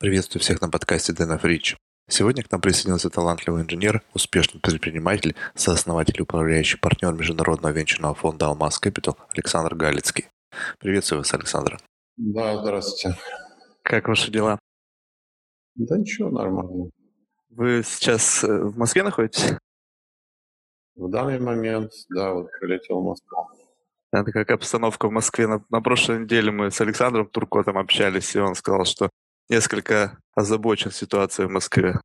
Приветствую всех на подкасте Дэна Рич. Сегодня к нам присоединился талантливый инженер, успешный предприниматель, сооснователь и управляющий партнер международного венчурного фонда «Алмаз Капитал» Александр Галицкий. Приветствую вас, Александр. Да, здравствуйте. Как ваши дела? Да ничего, нормально. Вы сейчас э, в Москве находитесь? В данный момент, да, вот прилетел в Москву. Это как обстановка в Москве. На, на прошлой неделе мы с Александром Туркотом общались, и он сказал, что несколько озабочен ситуацией в Москве.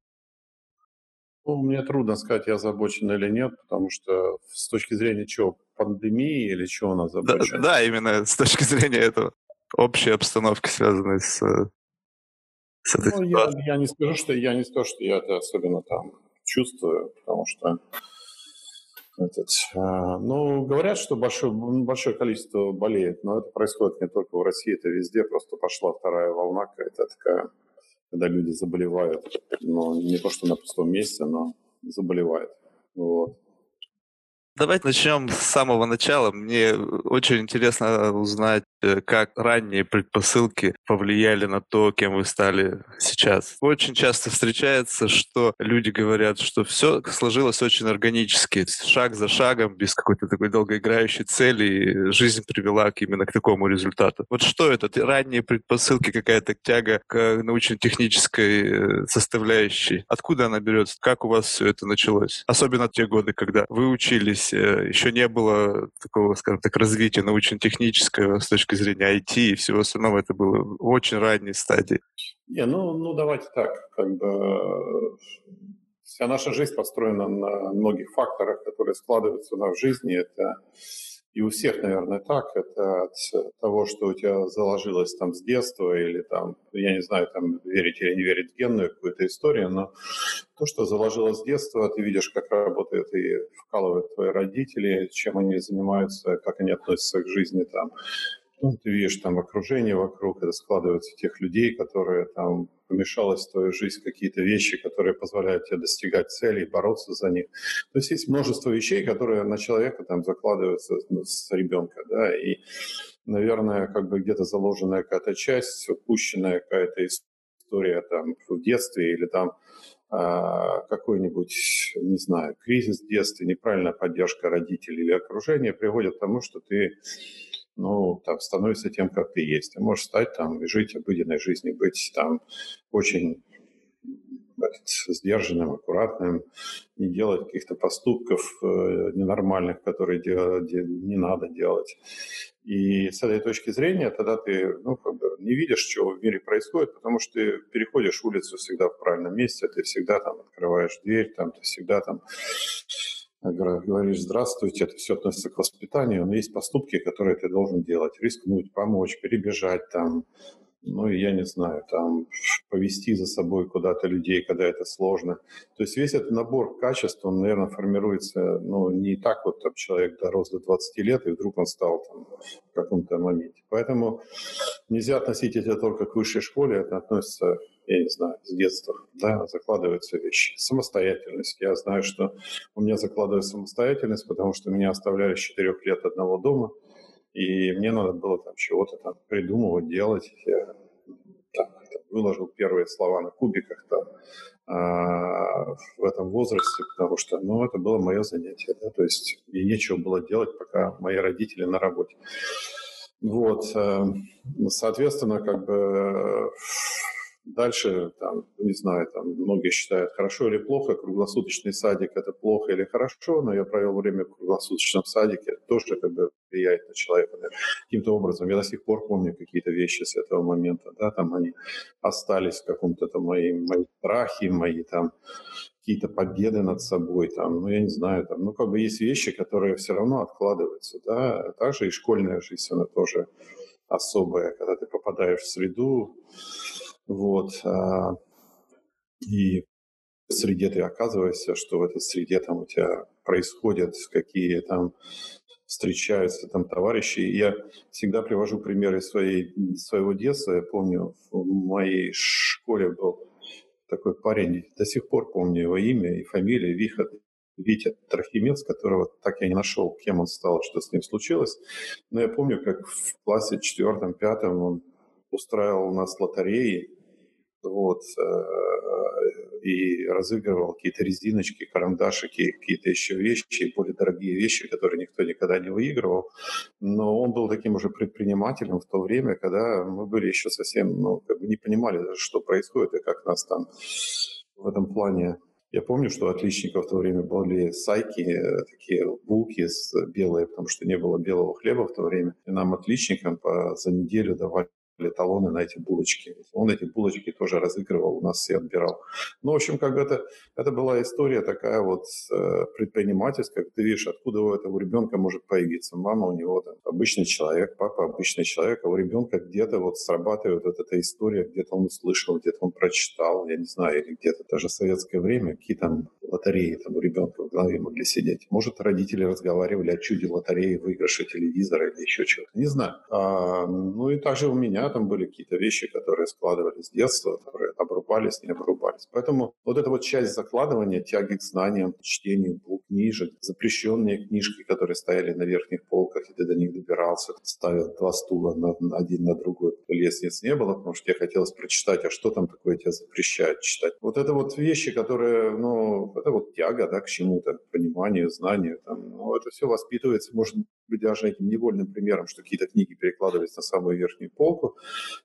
Ну, мне трудно сказать, я озабочен или нет, потому что с точки зрения чего, пандемии или чего он озабочен? Да, да, именно с точки зрения этого общей обстановки, связанной с, с этой ну, ситуацией. Я, я не скажу, что я не скажу, что я это особенно там чувствую, потому что этот, а, ну, говорят, что большое, большое количество болеет, но это происходит не только в России, это везде. Просто пошла вторая волна какая-то такая, когда люди заболевают. Ну, не то, что на пустом месте, но заболевают. Вот. Давайте начнем с самого начала. Мне очень интересно узнать, э, как ранние предпосылки повлияли на то, кем вы стали сейчас. Очень часто встречается, что люди говорят, что все сложилось очень органически, шаг за шагом, без какой-то такой долгоиграющей цели, и жизнь привела к именно к такому результату. Вот что это? Ранние предпосылки, какая-то тяга к научно-технической э, составляющей. Откуда она берется? Как у вас все это началось? Особенно те годы, когда вы учились здесь э, еще не было такого, скажем так, развития научно-технического с точки зрения IT и всего остального. Это было в очень ранней стадии. Не, ну, ну давайте так, как бы вся наша жизнь построена на многих факторах, которые складываются в жизни. Это и у всех, наверное, так. Это от того, что у тебя заложилось там с детства, или там, я не знаю, там, верить или не верить в генную какую-то историю, но то, что заложилось с детства, ты видишь, как работают и вкалывают твои родители, чем они занимаются, как они относятся к жизни там, ну, ты видишь там окружение вокруг, это складывается тех людей, которые там помешалось в твою жизнь какие-то вещи, которые позволяют тебе достигать целей, бороться за них. То есть есть множество вещей, которые на человека там закладываются с ребенка, да, и, наверное, как бы где-то заложенная какая-то часть, упущенная какая-то история там в детстве или там а, какой-нибудь, не знаю, кризис в детстве, неправильная поддержка родителей или окружения приводит к тому, что ты ну, там, становишься тем, как ты есть. Ты можешь стать там и жить обыденной жизнью, быть там очень этот, сдержанным, аккуратным, не делать каких-то поступков э, ненормальных, которые делать, не надо делать. И с этой точки зрения тогда ты ну, как бы не видишь, что в мире происходит, потому что ты переходишь улицу всегда в правильном месте, ты всегда там открываешь дверь, там, ты всегда там говоришь «здравствуйте», это все относится к воспитанию, но есть поступки, которые ты должен делать, рискнуть, помочь, перебежать там, ну, я не знаю, там, повести за собой куда-то людей, когда это сложно. То есть весь этот набор качеств, он, наверное, формируется, ну, не так вот там человек дорос до 20 лет, и вдруг он стал там в каком-то моменте. Поэтому нельзя относить это только к высшей школе, это относится я не знаю, с детства, да, закладываются вещи. Самостоятельность. Я знаю, что у меня закладывается самостоятельность, потому что меня оставляли с четырех лет одного дома, и мне надо было там чего-то там придумывать, делать. Я там, выложил первые слова на кубиках там, а, в этом возрасте, потому что, ну, это было мое занятие, да, то есть мне нечего было делать, пока мои родители на работе. Вот, э, соответственно, как бы Дальше, там, не знаю, там многие считают, хорошо или плохо, круглосуточный садик – это плохо или хорошо, но я провел время в круглосуточном садике, это тоже как бы влияет на человека каким-то образом. Я до сих пор помню какие-то вещи с этого момента, да, там они остались в каком-то там мои, мои страхи, мои там какие-то победы над собой, там, ну, я не знаю, там, ну, как бы есть вещи, которые все равно откладываются, да, также и школьная жизнь, она тоже особая, когда ты попадаешь в среду, вот. А, и в среде ты оказываешься, что в этой среде там у тебя происходят какие там встречаются там товарищи. Я всегда привожу примеры своей, своего детства. Я помню, в моей школе был такой парень, до сих пор помню его имя и фамилию, Виха, Витя Трохимец, которого так я не нашел, кем он стал, что с ним случилось. Но я помню, как в классе четвертом, пятом он устраивал у нас лотереи, вот, э, и разыгрывал какие-то резиночки, карандашики, какие-то еще вещи, более дорогие вещи, которые никто никогда не выигрывал. Но он был таким уже предпринимателем в то время, когда мы были еще совсем, ну, как бы не понимали что происходит и как нас там в этом плане я помню, что отличников в то время были сайки, э, такие булки с белые, потому что не было белого хлеба в то время. И нам, отличникам, по, за неделю давали талоны на эти булочки. Он эти булочки тоже разыгрывал, у нас все отбирал. Ну, в общем, как бы это, это была история такая вот э, предпринимательская. Ты видишь, откуда у этого ребенка может появиться. Мама у него там обычный человек, папа обычный человек, а у ребенка где-то вот срабатывает вот эта история, где-то он услышал, где-то он прочитал, я не знаю, или где-то даже в советское время, какие там лотереи там у ребенка в голове могли сидеть. Может, родители разговаривали о чуде лотереи, выигрыше телевизора или еще чего-то. Не знаю. А, ну и также у меня там были какие-то вещи, которые складывались с детства, которые обрубались, не обрубались. Поэтому вот эта вот часть закладывания, тяги к знаниям, чтению букв, книжек, запрещенные книжки, которые стояли на верхних полках, и ты до них добирался, ставил два стула на, один на другой. Лестниц не было, потому что тебе хотелось прочитать, а что там такое тебя запрещают читать. Вот это вот вещи, которые, ну, это вот тяга, да, к чему-то, к пониманию, знанию, там, ну, это все воспитывается, может быть, даже этим невольным примером, что какие-то книги перекладывались на самую верхнюю полку,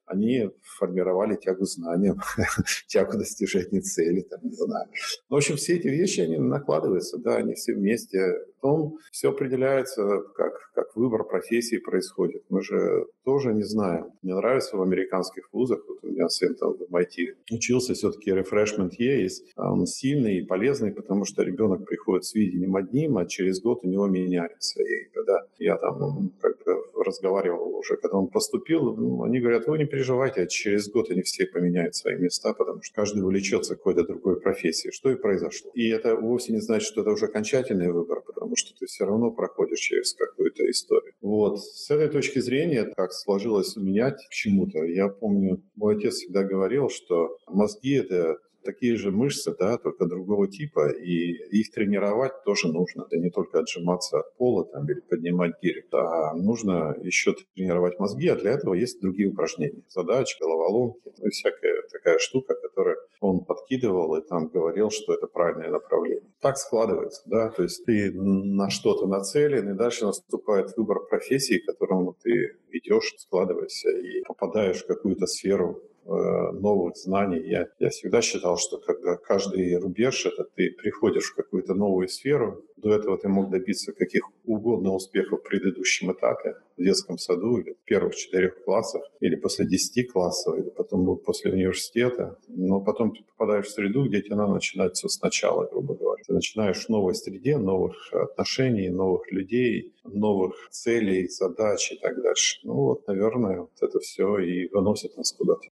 они формировали тягу знаниям, тягу достижения цели, там, не знаю. Ну, в общем, все эти вещи, они накладываются, да, они все вместе. Потом все определяется, как, как выбор профессии происходит. Мы же тоже не знаем. Мне нравится в американских вузах, вот у меня сын там в MIT учился, все-таки refreshment есть, а он сильный и полезный, потому что ребенок приходит с видением одним, а через год у него меняется. И когда я там как бы разговаривал уже, когда он поступил, ну, они говорят, вы не переживайте, а через год они все поменяют свои места, потому что каждый увлечется какой-то другой профессией, что и произошло. И это вовсе не значит, что это уже окончательный выбор, потому что ты все равно проходишь через какую-то историю. Вот. С этой точки зрения, как сложилось менять к чему-то, я помню, мой отец всегда говорил, что мозги — это такие же мышцы, да, только другого типа, и их тренировать тоже нужно. Это не только отжиматься от пола там, или поднимать гирь, а нужно еще тренировать мозги, а для этого есть другие упражнения. Задачи, головоломки, ну и всякая такая штука, которую он подкидывал и там говорил, что это правильное направление. Так складывается, да, то есть ты на что-то нацелен, и дальше наступает выбор профессии, к которому ты идешь, складываешься и попадаешь в какую-то сферу новых знаний. Я, я всегда считал, что когда каждый рубеж — это ты приходишь в какую-то новую сферу, до этого ты мог добиться каких угодно успехов в предыдущем этапе, в детском саду или в первых четырех классах, или после десяти классов, или потом после университета. Но потом ты попадаешь в среду, где тебе надо начинать все сначала, грубо говоря. Ты начинаешь в новой среде, новых отношений, новых людей, новых целей, задач и так дальше. Ну вот, наверное, вот это все и выносит нас куда-то.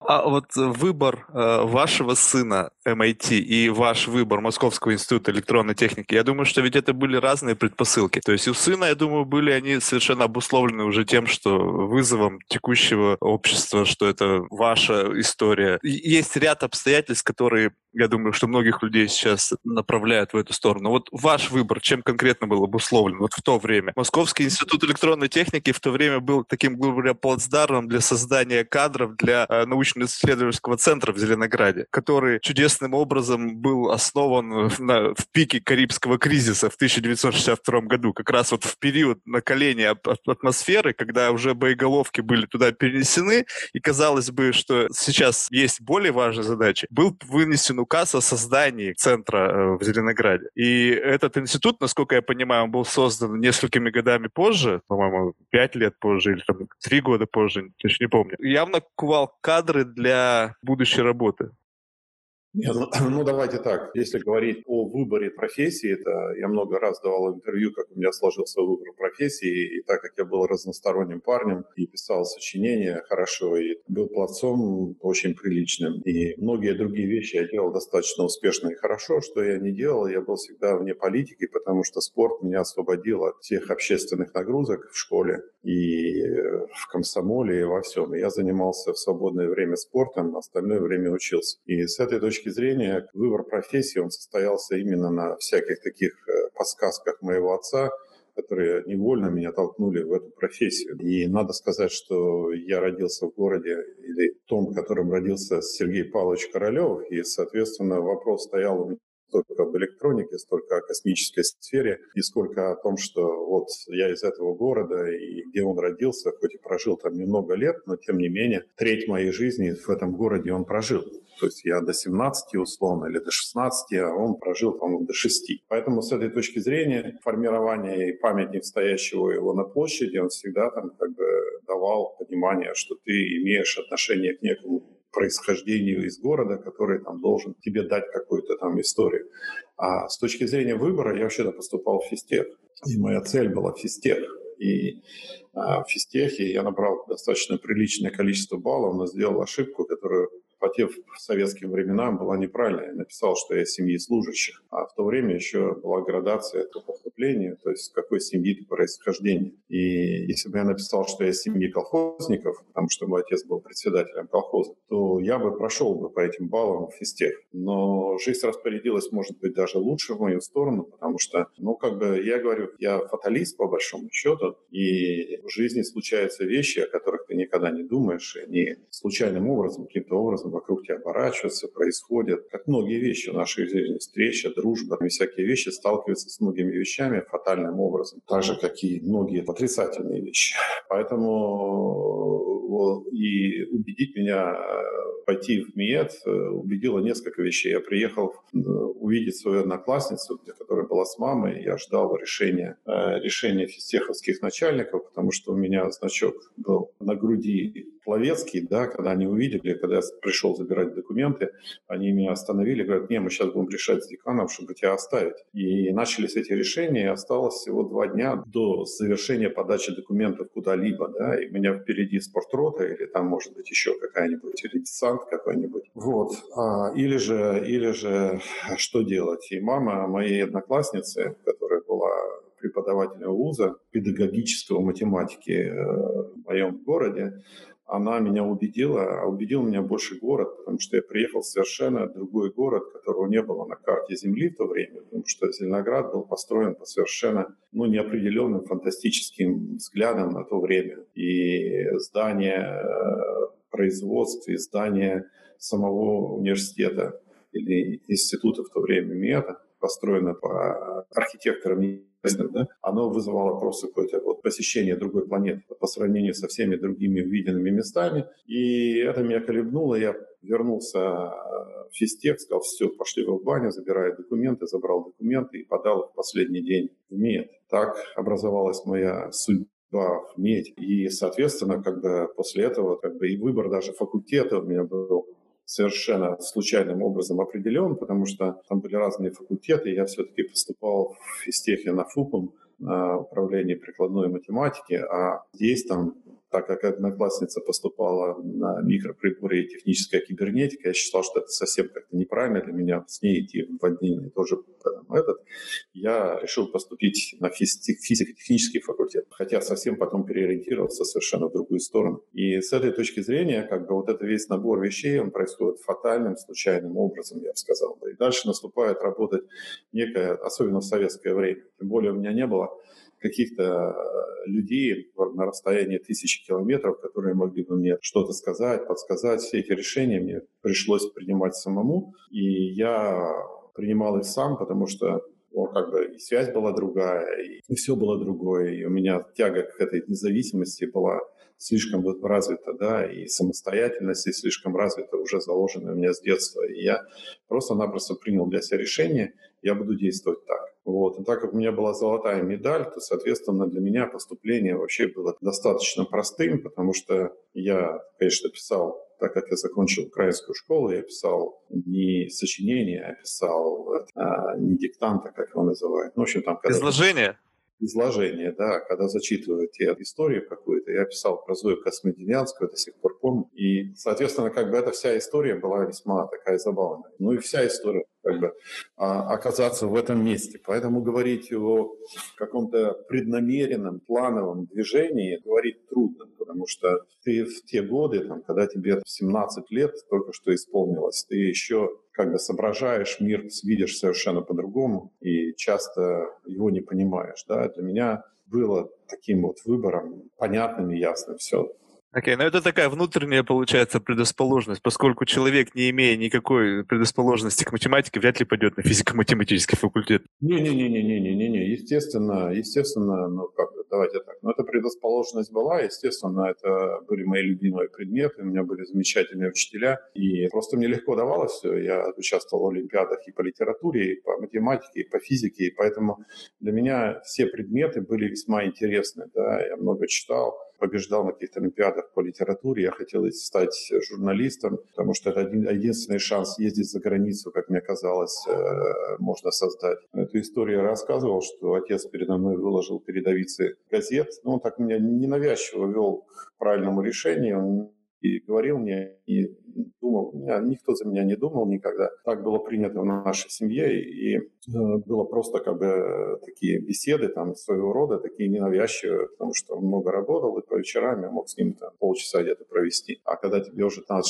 А вот выбор э, вашего сына MIT и ваш выбор Московского института электронной техники, я думаю, что ведь это были разные предпосылки. То есть у сына, я думаю, были они совершенно обусловлены уже тем, что вызовом текущего общества, что это ваша история. Есть ряд обстоятельств, которые я думаю, что многих людей сейчас направляют в эту сторону. Вот ваш выбор, чем конкретно был обусловлен вот в то время? Московский институт электронной техники в то время был таким, грубо говоря, плацдармом для создания кадров для э, научно-исследовательского центра в Зеленограде, который чудесным образом был основан на, в пике Карибского кризиса в 1962 году, как раз вот в период накаления атмосферы, когда уже боеголовки были туда перенесены, и казалось бы, что сейчас есть более важные задачи, был вынесен указ о создании центра э, в Зеленограде. И этот институт, насколько я понимаю, он был создан несколькими годами позже, по-моему, пять лет позже или там три года позже, точно не помню. Явно кувал кадры для будущей работы. Нет, ну, ну давайте так. Если говорить о выборе профессии, это я много раз давал интервью, как у меня сложился выбор профессии, и так как я был разносторонним парнем и писал сочинения хорошо, и был плацом очень приличным, и многие другие вещи я делал достаточно успешно и хорошо, что я не делал, я был всегда вне политики, потому что спорт меня освободил от всех общественных нагрузок в школе и в комсомоле, и во всем. Я занимался в свободное время спортом, остальное время учился. И с этой точки точки зрения выбор профессии, он состоялся именно на всяких таких э, подсказках моего отца, которые невольно меня толкнули в эту профессию. И надо сказать, что я родился в городе, или том, в котором родился Сергей Павлович Королев, и, соответственно, вопрос стоял столько об электронике, столько о космической сфере, и сколько о том, что вот я из этого города, и где он родился, хоть и прожил там немного лет, но тем не менее треть моей жизни в этом городе он прожил. То есть я до 17 условно или до 16, а он прожил, по-моему, до 6. Поэтому с этой точки зрения формирование и памятник стоящего его на площади, он всегда там как бы давал понимание, что ты имеешь отношение к некому происхождению из города, который там должен тебе дать какую-то там историю. А с точки зрения выбора я вообще-то поступал в физтех. И моя цель была физтех. И а, в физтехе я набрал достаточно приличное количество баллов, но сделал ошибку, которую по тем советским временам была неправильная. Я написал, что я из семьи служащих. А в то время еще была градация по поступлению, то есть какой семьи ты происхождение. И если бы я написал, что я из семьи колхозников, потому что мой отец был председателем колхоза, то я бы прошел бы по этим баллам в физтех. Но жизнь распорядилась, может быть, даже лучше в мою сторону, потому что, ну, как бы, я говорю, я фаталист по большому счету, и в жизни случаются вещи, о которых ты никогда не думаешь, и они случайным образом, каким-то образом вокруг тебя оборачиваются, происходят. Как многие вещи в нашей жизни, встреча, дружба, всякие вещи сталкиваются с многими вещами фатальным образом, так же, как и многие отрицательные вещи. Поэтому и убедить меня э, пойти в МИЭД э, убедило несколько вещей. Я приехал э, увидеть свою одноклассницу, которая была с мамой. Я ждал решения, решения физтеховских начальников, потому что у меня значок был на груди Пловецкий, да, когда они увидели, когда я пришел забирать документы, они меня остановили, говорят, не, мы сейчас будем решать с деканом, чтобы тебя оставить. И начались эти решения, и осталось всего два дня до завершения подачи документов куда-либо, да, и у меня впереди спортрота, или там, может быть, еще какая-нибудь, или десант какой-нибудь. Вот. А, или же, или же, что делать? И мама моей одноклассницы, которая была преподавателем вуза педагогического математики э, в моем городе, она меня убедила, а убедил меня больше город, потому что я приехал в совершенно другой город, которого не было на карте Земли в то время, потому что Зеленоград был построен по совершенно ну, неопределенным фантастическим взглядам на то время. И здание э, производства, и здание самого университета или института в то время МИЭТа построено по архитекторам да, оно вызывало просто какое-то вот посещение другой планеты по сравнению со всеми другими увиденными местами. И это меня колебнуло. Я вернулся в физтех, сказал, все, пошли в баню, забираю документы, забрал документы и подал в последний день в МЕД. Так образовалась моя судьба в медь. И, соответственно, как бы после этого как бы и выбор даже факультета у меня был совершенно случайным образом определен, потому что там были разные факультеты. Я все-таки поступал в физтехе на ФУПом, на управление прикладной математики, а здесь там так как одноклассница поступала на микроприборы и техническая кибернетика, я считал, что это совсем как-то неправильно для меня с ней идти в отделение тоже этот. Я решил поступить на физико-технический факультет, хотя совсем потом переориентировался совершенно в другую сторону. И с этой точки зрения, как бы вот это весь набор вещей, он происходит фатальным, случайным образом, я бы сказал. И дальше наступает работать некое, особенно в советское время. Тем более у меня не было каких-то э, людей на расстоянии тысячи километров, которые могли бы мне что-то сказать, подсказать. Все эти решения мне пришлось принимать самому, и я принимал их сам, потому что ну, как бы и связь была другая, и все было другое, и у меня тяга к этой независимости была слишком развита, да, и самостоятельность слишком развита, уже заложена у меня с детства. И я просто-напросто принял для себя решение, я буду действовать так. Вот. И так как у меня была золотая медаль, то, соответственно, для меня поступление вообще было достаточно простым, потому что я, конечно, писал, так как я закончил украинскую школу, я писал не сочинение, а писал а, не диктанта, как его называют. Ну, в общем, там... Когда... Изложение? изложение, да, когда зачитывают те историю какую-то. Я писал про Зою Космодемьянскую, до сих пор помню. И, соответственно, как бы эта вся история была весьма такая забавная. Ну и вся история как бы, а, оказаться в этом месте. Поэтому говорить о каком-то преднамеренном, плановом движении говорить трудно, потому что ты в те годы, там, когда тебе 17 лет только что исполнилось, ты еще как бы соображаешь мир, видишь совершенно по-другому и часто его не понимаешь. Да? Для меня было таким вот выбором понятным и ясным все. Окей, okay, ну но это такая внутренняя, получается, предрасположенность, поскольку человек, не имея никакой предрасположенности к математике, вряд ли пойдет на физико-математический факультет. Не-не-не-не-не-не-не, естественно, естественно, ну как, давайте так, но эта предрасположенность была, естественно, это были мои любимые предметы, у меня были замечательные учителя, и просто мне легко давалось все, я участвовал в олимпиадах и по литературе, и по математике, и по физике, и поэтому для меня все предметы были весьма интересны, да, я много читал, побеждал на каких-то олимпиадах по литературе, я хотел стать журналистом, потому что это один, единственный шанс ездить за границу, как мне казалось, э, можно создать. Эту историю я рассказывал, что отец передо мной выложил передовицы газет, ну, он так меня ненавязчиво вел к правильному решению, он и говорил мне, и думал, никто за меня не думал никогда. Так было принято в нашей семье, и э, было просто как бы такие беседы там своего рода, такие ненавязчивые, потому что он много работал, и по вечерам я мог с ним там полчаса где-то провести. А когда тебе уже 15-16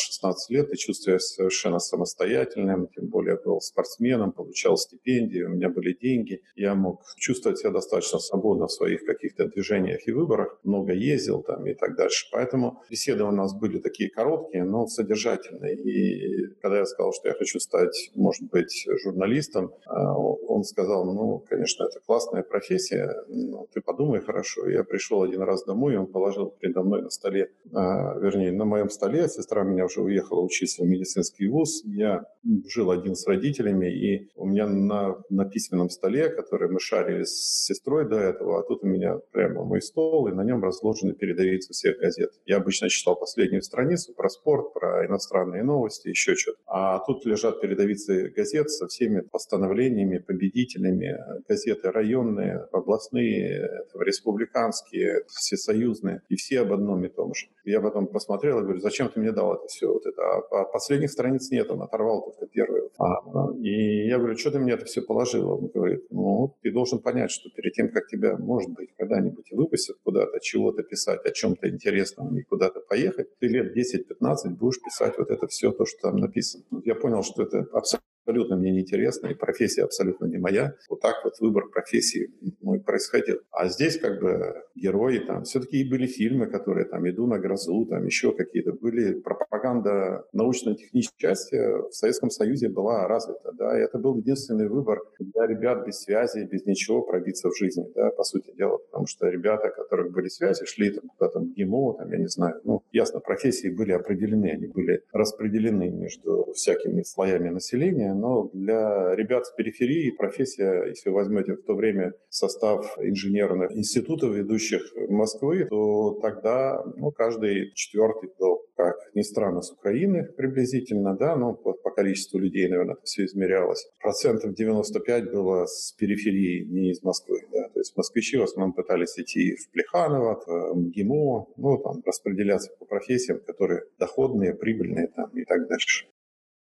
лет, ты чувствуешь совершенно самостоятельным, тем более был спортсменом, получал стипендии, у меня были деньги, я мог чувствовать себя достаточно свободно в своих каких-то движениях и выборах, много ездил там и так дальше. Поэтому беседы у нас были такие короткие, но содержательные. И когда я сказал, что я хочу стать, может быть, журналистом, а, он сказал, ну, конечно, это классная профессия, но ты подумай хорошо. Я пришел один раз домой, и он положил передо мной на столе, а, вернее, на моем столе, сестра меня уже уехала учиться в медицинский вуз, я жил один с родителями, и у меня на, на письменном столе, который мы шарили с сестрой до этого, а тут у меня прямо мой стол, и на нем разложены передовицы всех газет. Я обычно читал последнюю страницу про спорт, про иностранные новости, еще что-то. А тут лежат передовицы газет со всеми постановлениями, победителями. Газеты районные, областные, республиканские, всесоюзные. И все об одном и том же. Я потом посмотрел и говорю, зачем ты мне дал это все? Вот это? А последних страниц нет, он оторвал только первые. А, и я говорю, что ты мне это все положил? Он говорит, ну, ты должен понять, что перед тем, как тебя, может быть, когда-нибудь выпустят куда-то, чего-то писать, о чем-то интересном и куда-то поехать, ты лет 10-15 будешь писать вот это все, то, что там написано. Я понял, что это абсолютно абсолютно мне неинтересно, и профессия абсолютно не моя. Вот так вот выбор профессии мой происходил. А здесь как бы герои там, все-таки были фильмы, которые там «Иду на грозу», там еще какие-то были. Пропаганда научно-технической части в Советском Союзе была развита, да, и это был единственный выбор для ребят без связи, без ничего пробиться в жизни, да, по сути дела, потому что ребята, у которых были связи, шли там куда-то в ГИМО, там, я не знаю, ну, ясно, профессии были определены, они были распределены между всякими слоями населения, но для ребят с периферии профессия, если вы возьмете в то время состав инженерных институтов, ведущих Москвы, то тогда ну, каждый четвертый был, как ни странно, с Украины приблизительно, да, но по, по количеству людей, наверное, это все измерялось. Процентов 95 было с периферии, не из Москвы, да, то есть москвичи в основном пытались идти в Плеханово, в МГИМО, ну, там, распределяться по профессиям, которые доходные, прибыльные там и так дальше.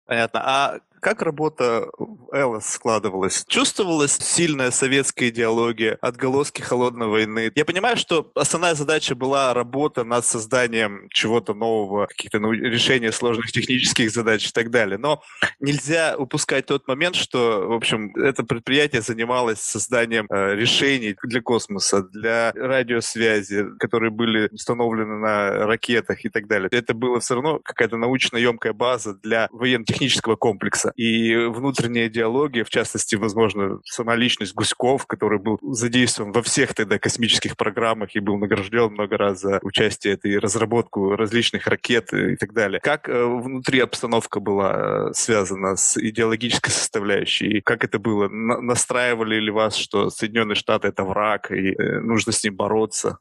Понятно. А как работа в Элос складывалась? Чувствовалась сильная советская идеология, отголоски холодной войны? Я понимаю, что основная задача была работа над созданием чего-то нового, каких-то ну, решения сложных технических задач и так далее. Но нельзя упускать тот момент, что, в общем, это предприятие занималось созданием э, решений для космоса, для радиосвязи, которые были установлены на ракетах и так далее. Это было все равно какая-то научно-емкая база для военно-технического комплекса и внутренняя идеология, в частности, возможно, сама личность Гуськов, который был задействован во всех тогда космических программах и был награжден много раз за участие и разработку различных ракет и так далее. Как э, внутри обстановка была э, связана с идеологической составляющей? И как это было? На настраивали ли вас, что Соединенные Штаты — это враг, и э, нужно с ним бороться?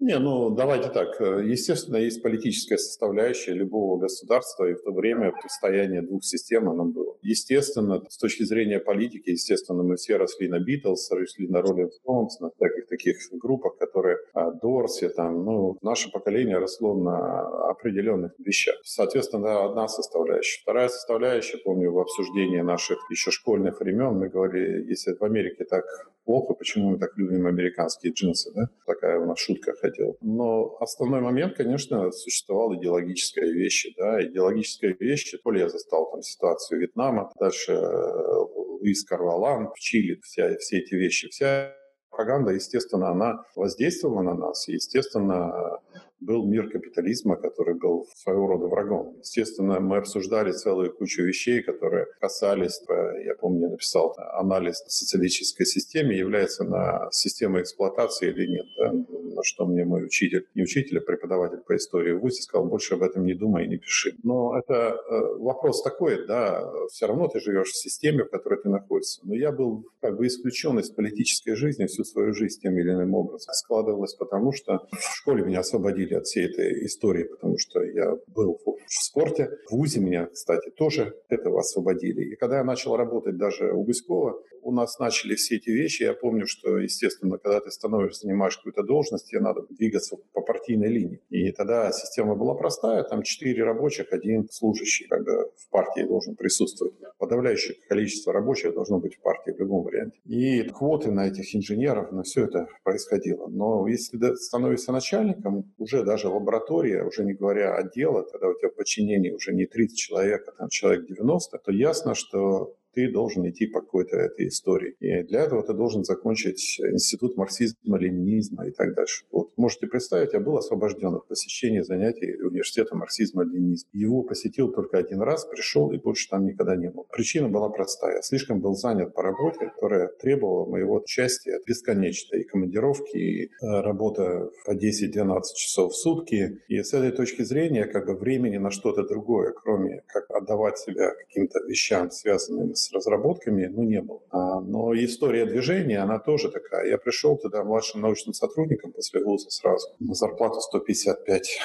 Не, ну давайте так. Естественно, есть политическая составляющая любого государства, и в то время предстояние двух систем оно было. естественно, с точки зрения политики, естественно, мы все росли на Битлз, росли на Rolling Stones, на всяких таких группах, которые Дорси, там, ну, наше поколение росло на определенных вещах. Соответственно, одна составляющая. Вторая составляющая, помню, в обсуждении наших еще школьных времен мы говорили, если в Америке так плохо, почему мы так любим американские джинсы, да? Такая у нас шутка ходила. Но основной момент, конечно, существовала идеологическая вещь, да, идеологическая вещь, то ли я застал там ситуацию Вьетнама, дальше э, Луис Карвалан в Чили, вся, все эти вещи, вся пропаганда, естественно, она воздействовала на нас, естественно, был мир капитализма, который был своего рода врагом. Естественно, мы обсуждали целую кучу вещей, которые касались, э, я помню, написал, анализ социалистической системы является на системой эксплуатации или нет. Да? На что мне мой учитель, не учитель, а преподаватель по истории в ВУЗе сказал, больше об этом не думай и не пиши. Но это э, вопрос такой, да, все равно ты живешь в системе, в которой ты находишься. Но я был как бы исключен из политической жизни всю свою жизнь тем или иным образом. Складывалось потому, что в школе меня освободили от всей этой истории, потому что я был в спорте. В ВУЗе меня, кстати, тоже этого освободили. И когда я начал работать даже у Гуськова, у нас начали все эти вещи. Я помню, что, естественно, когда ты становишься, занимаешь какую-то должность, тебе надо двигаться по партийной линии. И тогда система была простая, там четыре рабочих, один служащий, когда в партии должен присутствовать. Подавляющее количество рабочих должно быть в партии в любом варианте. И квоты на этих инженеров, на все это происходило. Но если становишься начальником, уже даже лаборатория, уже не говоря отдела, тогда у тебя в подчинении уже не 30 человек, а там человек 90, то ясно, что ты должен идти по какой-то этой истории. И для этого ты должен закончить институт марксизма, ленинизма и так дальше. Вот можете представить, я был освобожден от посещения занятий университета марксизма, ленинизма. Его посетил только один раз, пришел и больше там никогда не был. Причина была простая. Слишком был занят по работе, которая требовала моего участия бесконечно. И командировки, и э, работа по 10-12 часов в сутки. И с этой точки зрения как бы времени на что-то другое, кроме как отдавать себя каким-то вещам, связанным с с разработками, ну, не было. А, но история движения, она тоже такая. Я пришел туда младшим научным сотрудником после вуза сразу на зарплату 155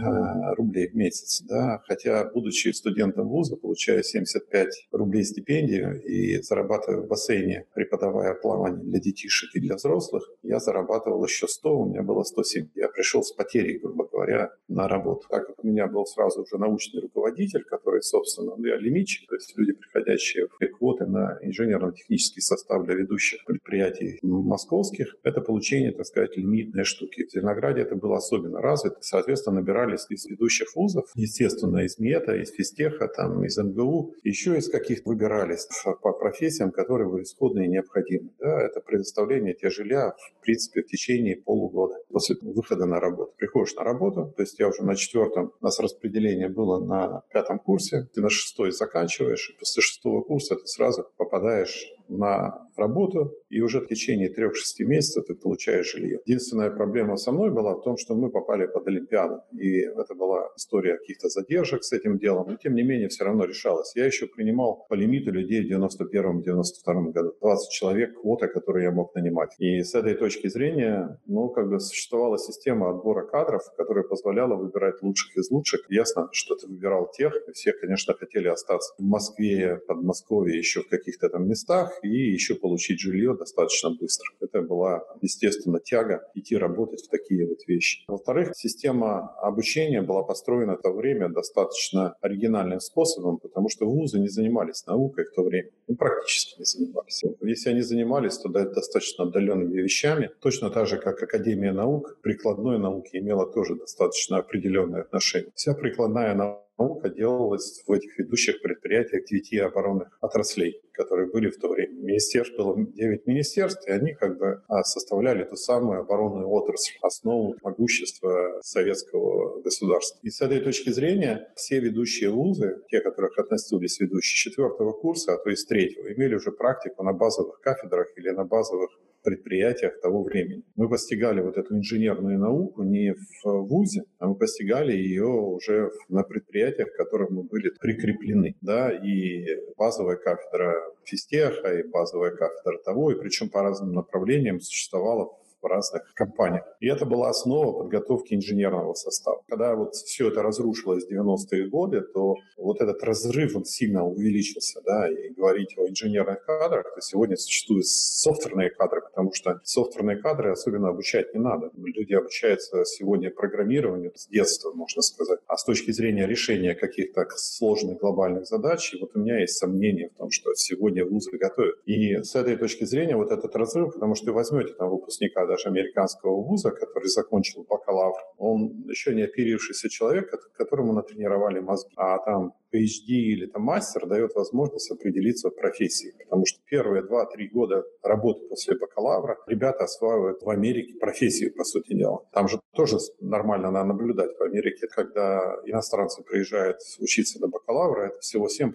э, рублей в месяц, да, хотя, будучи студентом вуза, получая 75 рублей стипендию и зарабатывая в бассейне, преподавая плавание для детишек и для взрослых, я зарабатывал еще 100, у меня было 107. Я пришел с потерей, грубо говоря, на работу. Так как у меня был сразу уже научный руководитель, который, собственно, ну, я лимитчик, то есть люди, приходящие квоты на инженерно-технический состав для ведущих предприятий московских, это получение, так сказать, лимитной штуки. В Зеленограде это было особенно развито. Соответственно, набирались из ведущих вузов, естественно, из МЕТа, из физтеха, там, из МГУ, еще из каких-то выбирались по профессиям, которые были исходные необходимы. Да, это предоставление жилья, в принципе, в течение полугода после выхода на работу. Приходишь на работу, то есть я уже на четвертом, у нас распределение было на пятом курсе, ты на шестой заканчиваешь, после шестого курса ты сразу попадаешь на работу, и уже в течение 3-6 месяцев ты получаешь жилье. Единственная проблема со мной была в том, что мы попали под Олимпиаду, и это была история каких-то задержек с этим делом, но тем не менее все равно решалось. Я еще принимал по лимиту людей в 91-92 году. 20 человек квота, которые я мог нанимать. И с этой точки зрения, ну, как бы существовала система отбора кадров, которая позволяла выбирать лучших из лучших. Ясно, что ты выбирал тех, и все, конечно, хотели остаться в Москве, Подмосковье, еще в каких-то там местах, и еще получить жилье достаточно быстро. Это была, естественно, тяга идти работать в такие вот вещи. Во-вторых, система обучения была построена в то время достаточно оригинальным способом, потому что вузы не занимались наукой в то время. Ну, практически не занимались. Если они занимались, то достаточно отдаленными вещами. Точно так же, как Академия наук, прикладной науки имела тоже достаточно определенное отношение. Вся прикладная наука наука делалась в этих ведущих предприятиях девяти оборонных отраслей, которые были в то время. Министерств было 9 министерств, и они как бы а, составляли ту самую оборонную отрасль, основу могущества советского государства. И с этой точки зрения все ведущие вузы, те, которых относились ведущие четвертого курса, а то с третьего, имели уже практику на базовых кафедрах или на базовых предприятиях того времени. Мы постигали вот эту инженерную науку не в ВУЗе, а мы постигали ее уже на предприятиях, к которым мы были прикреплены. Да, и базовая кафедра физтеха, и базовая кафедра того, и причем по разным направлениям существовала в разных компаниях. И это была основа подготовки инженерного состава. Когда вот все это разрушилось в 90-е годы, то вот этот разрыв, он сильно увеличился, да, и говорить о инженерных кадрах, то сегодня существуют софтверные кадры, потому что софтверные кадры особенно обучать не надо. Люди обучаются сегодня программированию с детства, можно сказать. А с точки зрения решения каких-то сложных глобальных задач, вот у меня есть сомнения в том, что сегодня вузы готовят. И с этой точки зрения вот этот разрыв, потому что вы возьмете там выпускника даже американского вуза, который закончил бакалавр, он еще не оперившийся человек, которому натренировали мозги, а там PhD или там мастер дает возможность определиться в профессии, потому что первые 2-3 года работы после бакалавра ребята осваивают в Америке профессию, по сути дела. Там же тоже нормально надо наблюдать в Америке, когда иностранцы приезжают учиться на бакалавра, это всего 7%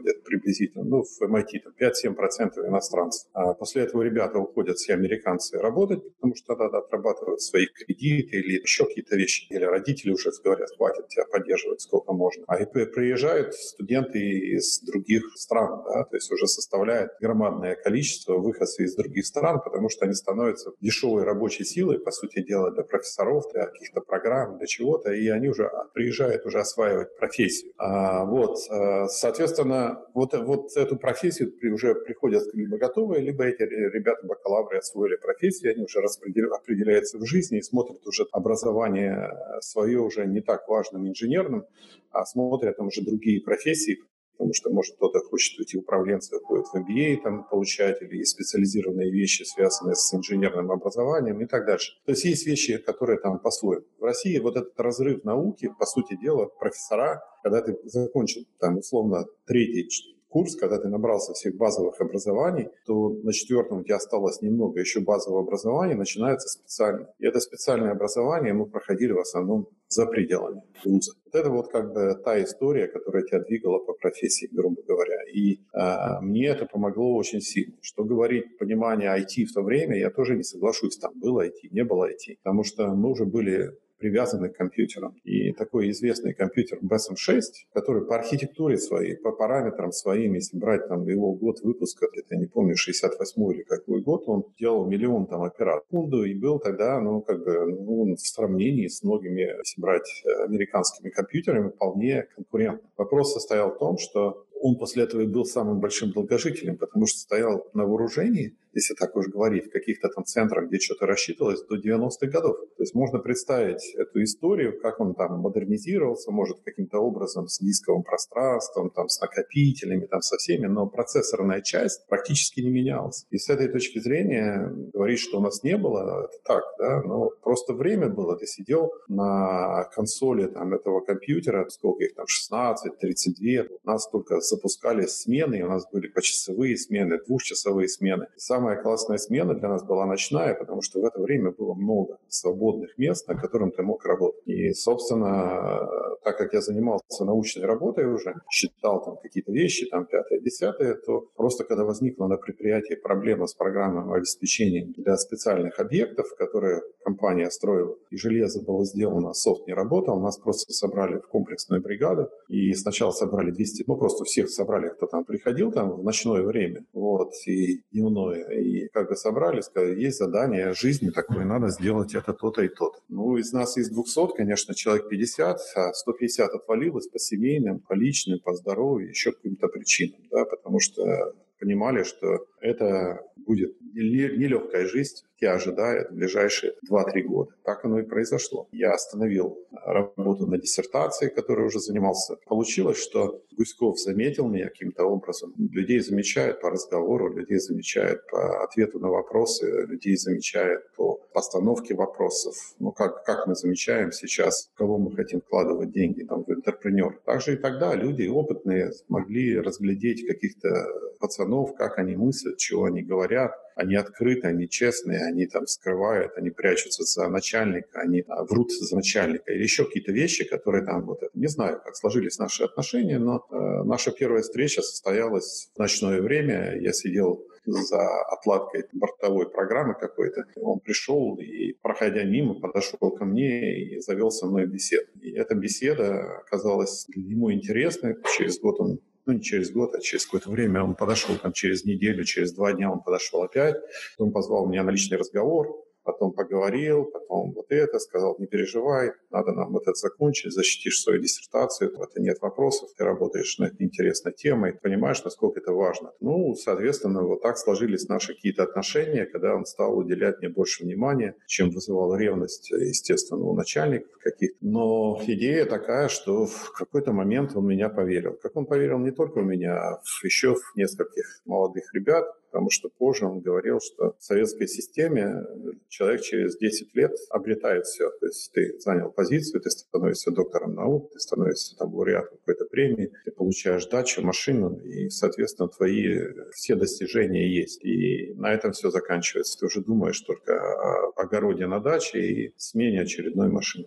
где-то приблизительно, ну, в MIT там 5-7% иностранцев. А после этого ребята уходят, все американцы, работать, потому что тогда отрабатывают свои кредиты или еще какие-то вещи. Или родители уже говорят, хватит тебя поддерживать сколько можно. А и приезжают приезжают студенты из других стран, да, то есть уже составляет громадное количество выходцев из других стран, потому что они становятся дешевой рабочей силой, по сути дела, для профессоров, для каких-то программ, для чего-то, и они уже приезжают уже осваивать профессию. А, вот, а, соответственно, вот, вот эту профессию уже приходят либо готовые, либо эти ребята бакалавры освоили профессию, они уже определяются в жизни и смотрят уже образование свое уже не так важным инженерным, а смотрят там уже другие профессии, потому что, может, кто-то хочет уйти управленцем, ходит в MBA там, получать, или есть специализированные вещи, связанные с инженерным образованием и так дальше. То есть есть вещи, которые там по-своему. В России вот этот разрыв науки, по сути дела, профессора, когда ты закончил там условно третий курс, когда ты набрался всех базовых образований, то на четвертом у тебя осталось немного еще базового образования, начинается специальное. И это специальное образование мы проходили в основном за пределами вуза. Вот это вот как бы та история, которая тебя двигала по профессии, грубо говоря. И э, мне это помогло очень сильно. Что говорить понимание IT в то время, я тоже не соглашусь. Там было IT, не было IT. Потому что мы уже были привязаны к компьютерам. И такой известный компьютер BSM-6, который по архитектуре своей, по параметрам своим, если брать там его год выпуска, это я не помню, 68 или какой год, он делал миллион там операций в и был тогда, ну, как бы, ну, в сравнении с многими, если брать э, американскими компьютерами, вполне конкурентным. Вопрос состоял в том, что он после этого и был самым большим долгожителем, потому что стоял на вооружении, если так уж говорить, в каких-то там центрах, где что-то рассчитывалось, до 90-х годов. То есть можно представить эту историю, как он там модернизировался, может, каким-то образом с дисковым пространством, там, с накопителями, там, со всеми, но процессорная часть практически не менялась. И с этой точки зрения говорить, что у нас не было, это так, да, но просто время было, ты сидел на консоли там этого компьютера, сколько их там, 16, 32, у нас только запускали смены, у нас были почасовые смены, двухчасовые смены. И самая классная смена для нас была ночная, потому что в это время было много свободных мест, на котором ты мог работать. И, собственно, так как я занимался научной работой уже, считал там какие-то вещи, там пятое, десятое, то просто когда возникла на предприятии проблема с программным обеспечением для специальных объектов, которые компания строила, и железо было сделано, а софт не работал, нас просто собрали в комплексную бригаду, и сначала собрали 200, ну просто все всех собрали, кто там приходил там в ночное время, вот, и дневное, и как бы собрали, сказали, есть задание жизни такое, надо сделать это то-то и то-то. Ну, из нас из 200, конечно, человек 50, а 150 отвалилось по семейным, по личным, по здоровью, еще по каким-то причинам, да, потому что понимали, что это будет нелегкая жизнь, тебя ожидает в ближайшие 2-3 года. Так оно и произошло. Я остановил работу на диссертации, которой уже занимался. Получилось, что Гуськов заметил меня каким-то образом. Людей замечают по разговору, людей замечают по ответу на вопросы, людей замечают по постановке вопросов. Ну, как, как мы замечаем сейчас, кого мы хотим вкладывать деньги там, в интерпренер. Также и тогда люди опытные смогли разглядеть каких-то пацанов, как они мыслят, чего они говорят. Они открыты, они честные, они там скрывают, они прячутся за начальника, они а, врут за начальника или еще какие-то вещи, которые там вот не знаю, как сложились наши отношения, но э, наша первая встреча состоялась в ночное время. Я сидел за отладкой бортовой программы какой-то. Он пришел и, проходя мимо, подошел ко мне и завел со мной беседу. И эта беседа оказалась ему интересной. Через год он ну, не через год, а через какое-то время. Он подошел, там, через неделю, через два дня он подошел опять, он позвал меня на личный разговор, потом поговорил, потом вот это сказал, не переживай, надо нам вот это закончить, защитишь свою диссертацию, это нет вопросов, ты работаешь над интересной темой, понимаешь, насколько это важно. Ну, соответственно, вот так сложились наши какие-то отношения, когда он стал уделять мне больше внимания, чем вызывал ревность, естественно, у начальников каких-то. Но идея такая, что в какой-то момент он меня поверил. Как он поверил не только в меня, а еще в нескольких молодых ребят, потому что позже он говорил, что в советской системе человек через 10 лет обретает все. То есть ты занял позицию, ты становишься доктором наук, ты становишься там лауреатом какой-то премии, ты получаешь дачу, машину, и, соответственно, твои все достижения есть. И на этом все заканчивается. Ты уже думаешь только о огороде на даче и смене очередной машины.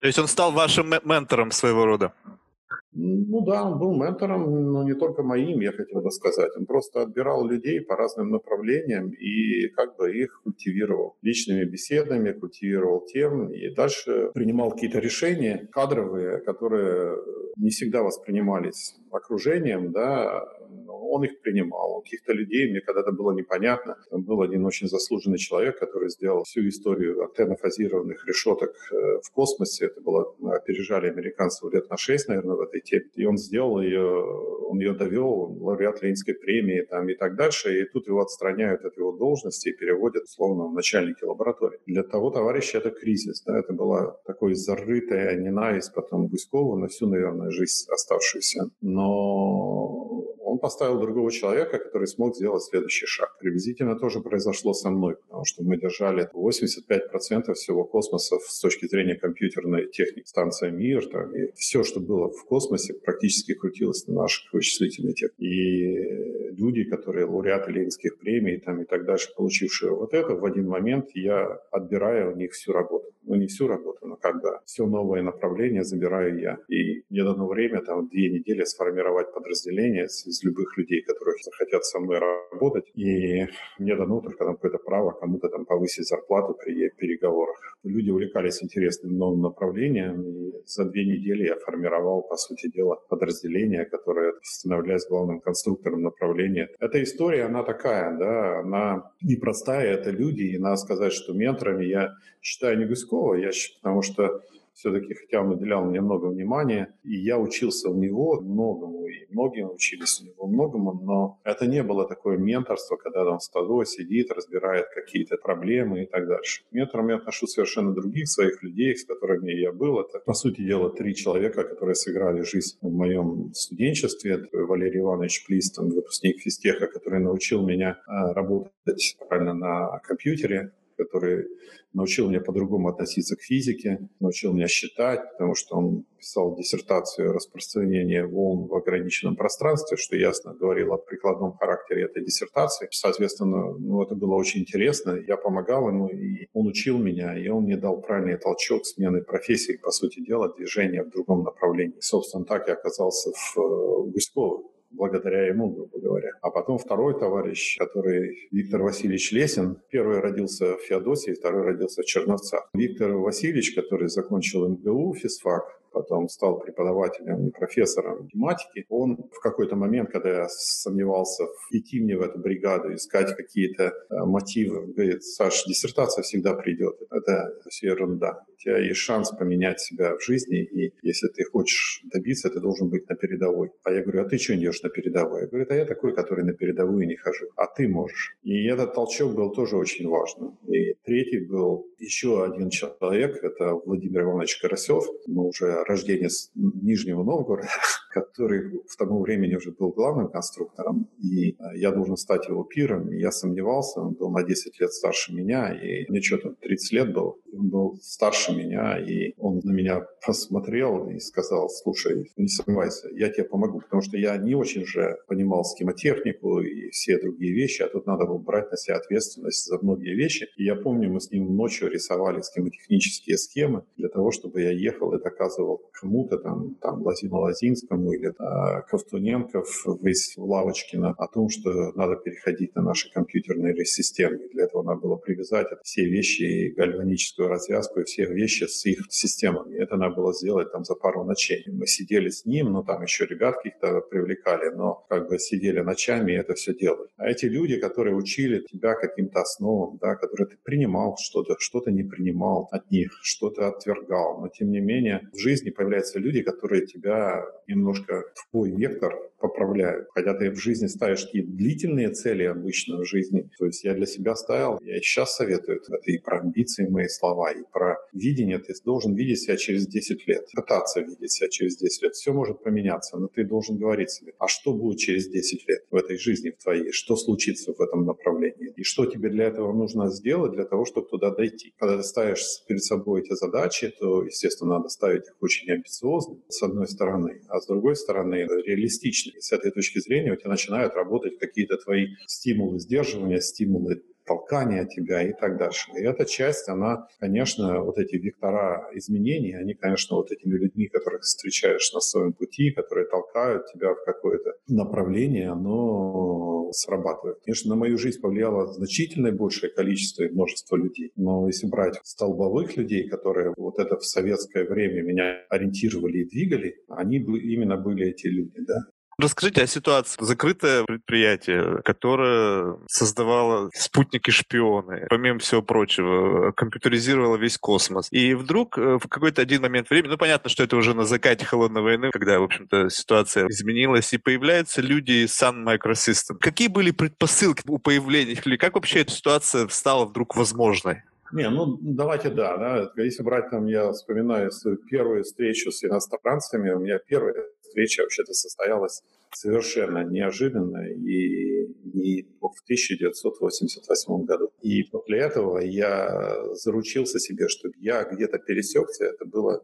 То есть он стал вашим ментором своего рода? Ну да, он был ментором, но не только моим, я хотел бы сказать. Он просто отбирал людей по разным направлениям и как бы их культивировал личными беседами, культивировал тем, и дальше принимал какие-то решения кадровые, которые не всегда воспринимались окружением, да, он их принимал. У каких-то людей мне когда-то было непонятно. Там был один очень заслуженный человек, который сделал всю историю антеннофазированных решеток э, в космосе. Это было, опережали американцев лет на 6, наверное, в этой теме. И он сделал ее, он ее довел, лауреат Ленинской премии там, и так дальше. И тут его отстраняют от его должности и переводят, условно, в начальники лаборатории. Для того товарища это кризис. Да? Это была такой зарытая ненависть потом Гуськова на всю, наверное, жизнь оставшуюся. Но он поставил другого человека, который смог сделать следующий шаг. Приблизительно тоже произошло со мной, потому что мы держали 85% всего космоса с точки зрения компьютерной техники. Станция МИР, там, и все, что было в космосе, практически крутилось на наших вычислительных техниках. И люди, которые лауреаты Ленинских премий там, и так дальше, получившие вот это, в один момент я отбираю у них всю работу. Ну, не всю работу, но бы все новое направление забираю я. И мне дано время, там, две недели сформировать подразделение из любых людей, которые захотят со мной работать. И мне дано только там какое-то право кому-то там повысить зарплату при переговорах. Люди увлекались интересным новым направлением, и за две недели я формировал, по сути дела, подразделение, которое становляется главным конструктором направления. Эта история, она такая, да, она непростая, это люди, и надо сказать, что менторами я считаю не Гуськова, я, потому что все-таки, хотя он уделял мне много внимания, и я учился у него многому, и многие учились у него многому, но это не было такое менторство, когда он с тобой сидит, разбирает какие-то проблемы и так дальше. К менторам я отношу совершенно других своих людей, с которыми я был. Это, по сути дела, три человека, которые сыграли жизнь в моем студенчестве. Это Валерий Иванович Плистон, выпускник физтеха, который научил меня а, работать правильно на компьютере, который научил меня по-другому относиться к физике, научил меня считать, потому что он писал диссертацию распространения волн в ограниченном пространстве, что ясно говорил о прикладном характере этой диссертации. Соответственно, ну, это было очень интересно. Я помогал ему, и он учил меня, и он мне дал правильный толчок смены профессии, по сути дела, движения в другом направлении. Собственно, так я оказался в э, Гуськово благодаря ему, грубо говоря. А потом второй товарищ, который Виктор Васильевич Лесин, первый родился в Феодосии, второй родился в Черновцах. Виктор Васильевич, который закончил МГУ, физфак, потом стал преподавателем и профессором математики. Он в какой-то момент, когда я сомневался, идти мне в эту бригаду, искать какие-то э, мотивы, говорит, Саш, диссертация всегда придет. Это все ерунда. У тебя есть шанс поменять себя в жизни, и если ты хочешь добиться, ты должен быть на передовой. А я говорю, а ты что идешь на передовой? Я говорю, а я такой, который на передовую не хожу. А ты можешь. И этот толчок был тоже очень важным. И третий был еще один человек, это Владимир Иванович Карасев, мы уже рожденец Нижнего Новгорода, который в тому времени уже был главным конструктором, и э, я должен стать его пиром, я сомневался, он был на 10 лет старше меня, и мне что-то 30 лет было, он был старше меня, и он на меня посмотрел и сказал, слушай, не сомневайся, я тебе помогу, потому что я не очень же понимал схемотехнику и все другие вещи, а тут надо было брать на себя ответственность за многие вещи. И я помню, мы с ним ночью рисовали схемотехнические схемы для того, чтобы я ехал и доказывал кому-то там, там Лазину Лазинскому Или а, Ковтуненков весь Лавочкина о том, что надо переходить на наши компьютерные системы. Для этого надо было привязать все вещи, и гальваническую развязку, и все вещи с их системами. Это надо было сделать там за пару ночей. Мы сидели с ним, ну там еще ребят каких-то привлекали, но как бы сидели ночами и это все делали. А эти люди, которые учили тебя каким-то основам, да, которые ты принимал что-то, что-то не принимал от них, что-то отвергал, но тем не менее в жизни появляются люди, которые тебя немножко твой вектор поправляют. Хотя ты в жизни ставишь такие длительные цели обычно в жизни. То есть я для себя ставил, я и сейчас советую, это и про амбиции мои слова, и про видение. Ты должен видеть себя через 10 лет, пытаться видеть себя через 10 лет. Все может поменяться, но ты должен говорить себе, а что будет через 10 лет в этой жизни в твоей? Что случится в этом направлении? И что тебе для этого нужно сделать для того, чтобы туда дойти? Когда ты ставишь перед собой эти задачи, то, естественно, надо ставить их очень амбициозно, с одной стороны, а с другой стороны, реалистично и с этой точки зрения у тебя начинают работать какие-то твои стимулы сдерживания, стимулы толкания тебя и так дальше. И эта часть, она, конечно, вот эти вектора изменений, они, конечно, вот этими людьми, которых встречаешь на своем пути, которые толкают тебя в какое-то направление, оно срабатывает. Конечно, на мою жизнь повлияло значительно большее количество и множество людей. Но если брать столбовых людей, которые вот это в советское время меня ориентировали и двигали, они именно были эти люди, да. Расскажите о ситуации. Закрытое предприятие, которое создавало спутники-шпионы, помимо всего прочего, компьютеризировало весь космос. И вдруг э, в какой-то один момент времени, ну понятно, что это уже на закате холодной войны, когда, в общем-то, ситуация изменилась, и появляются люди из Sun Microsystem. Какие были предпосылки у появления их? Как вообще эта ситуация стала вдруг возможной? Не, ну давайте да, да. Если брать там, я вспоминаю свою первую встречу с иностранцами, у меня первая встреча вообще-то состоялась совершенно неожиданно и не в 1988 году. И после этого я заручился себе, чтобы я где-то пересекся. Это было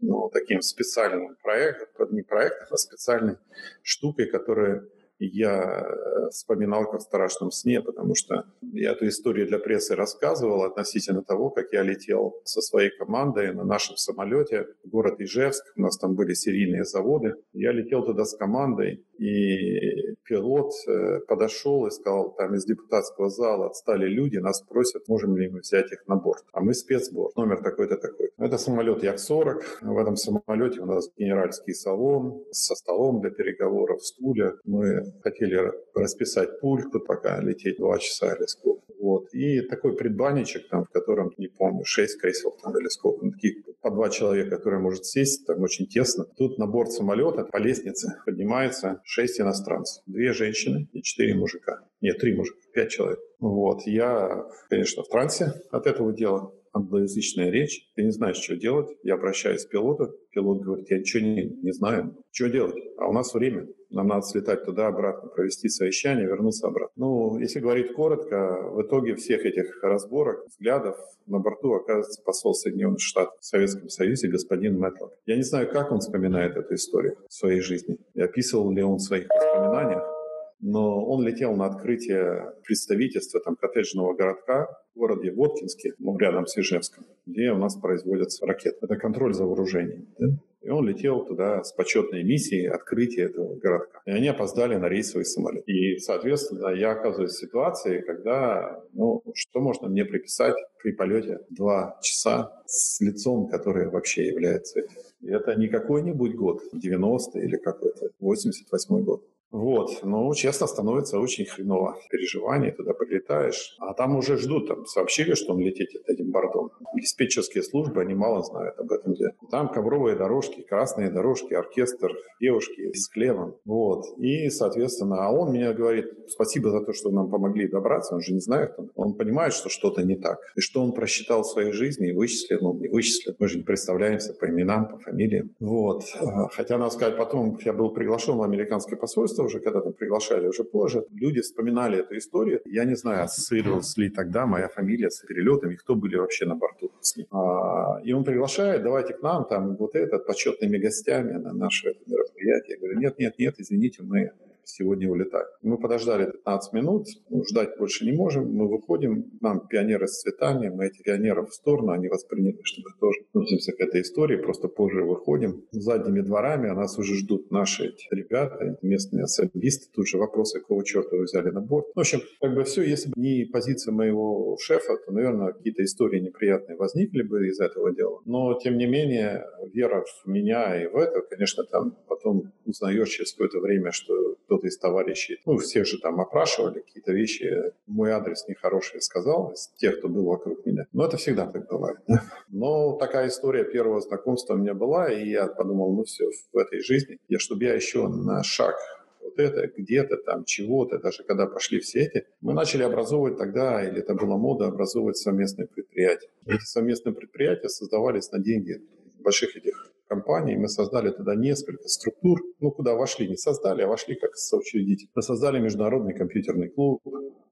ну, таким специальным проектом, не проектом, а специальной штукой, которая я э, вспоминал как в страшном сне, потому что я эту историю для прессы рассказывал относительно того, как я летел со своей командой на нашем самолете в город Ижевск. У нас там были серийные заводы. Я летел туда с командой, и пилот э, подошел и сказал, там из депутатского зала отстали люди, нас просят, можем ли мы взять их на борт. А мы спецборд, номер такой-то такой. Это самолет Як-40. В этом самолете у нас генеральский салон со столом для переговоров, стулья. Мы хотели расписать пульт, пока лететь два часа или сколько. Вот. И такой предбанничек, там, в котором, не помню, шесть кресел там, или сколько, ну, таких по два человека, которые может сесть, там очень тесно. Тут на борт самолета по лестнице поднимается шесть иностранцев. Две женщины и четыре мужика. Нет, три мужика, пять человек. Вот. Я, конечно, в трансе от этого дела англоязычная речь, ты не знаешь, что делать. Я обращаюсь к пилоту, пилот говорит, я ничего не, не знаю, что делать, а у нас время. Нам надо слетать туда-обратно, провести совещание, вернуться обратно. Ну, если говорить коротко, в итоге всех этих разборок, взглядов на борту оказывается посол Соединенных Штатов в Советском Союзе господин Мэтлок. Я не знаю, как он вспоминает эту историю в своей жизни. И описывал ли он в своих воспоминаниях, но он летел на открытие представительства там, коттеджного городка в городе Воткинске, ну, рядом с Ижевском, где у нас производятся ракеты. Это контроль за вооружением. Да? И он летел туда с почетной миссией открытия этого городка. И они опоздали на рейсовый самолет. И, соответственно, я оказываюсь в ситуации, когда, ну, что можно мне приписать при полете два часа с лицом, которое вообще является И это не какой-нибудь год, 90 или какой-то, 88 год. Вот, ну, честно, становится очень хреново. Переживание, туда прилетаешь, а там уже ждут, там сообщили, что он летит этим бортом. Диспетчерские службы, они мало знают об этом деле. Там ковровые дорожки, красные дорожки, оркестр, девушки с хлебом. Вот, и, соответственно, а он мне говорит, спасибо за то, что нам помогли добраться, он же не знает, он понимает, что что-то не так. И что он просчитал в своей жизни и вычислил, ну, не вычислил. Мы же не представляемся по именам, по фамилиям. Вот. Хотя, надо сказать, потом я был приглашен в американское посольство, уже когда там приглашали уже позже, люди вспоминали эту историю. Я не знаю, ассоциировалась ли тогда моя фамилия с перелетами, кто были вообще на борту с ним. А, и он приглашает, давайте к нам, там вот этот, почетными гостями на наше это мероприятие. Я говорю, нет, нет, нет, извините, мы сегодня улетать. Мы подождали 15 минут, ну, ждать больше не можем, мы выходим, нам пионеры с цветами, мы этих пионеров в сторону, они восприняли, что мы тоже относимся к этой истории, просто позже выходим задними дворами, а нас уже ждут наши эти ребята, местные особисты, тут же вопросы, какого черта вы взяли на борт. В общем, как бы все, если бы не позиция моего шефа, то, наверное, какие-то истории неприятные возникли бы из этого дела. Но, тем не менее, вера в меня и в это, конечно, там потом узнаешь через какое-то время, что кто-то из товарищей, ну, все же там опрашивали какие-то вещи, мой адрес нехороший сказал, из тех, кто был вокруг меня. Но это всегда так бывает. Но такая история первого знакомства у меня была, и я подумал, ну все, в этой жизни, я, чтобы я еще на шаг вот это, где-то там, чего-то, даже когда пошли все эти, мы начали образовывать тогда, или это была мода, образовывать совместные предприятия. Эти совместные предприятия создавались на деньги больших этих компаний. Мы создали тогда несколько структур, ну, куда вошли, не создали, а вошли как соучредитель. Мы создали международный компьютерный клуб,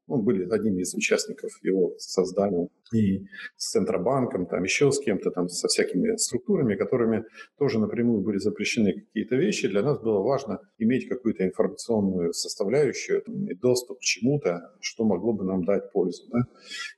ну, были одними из участников его создания и с Центробанком, там еще с кем-то, там со всякими структурами, которыми тоже напрямую были запрещены какие-то вещи. Для нас было важно иметь какую-то информационную составляющую там, и доступ к чему-то, что могло бы нам дать пользу. Да?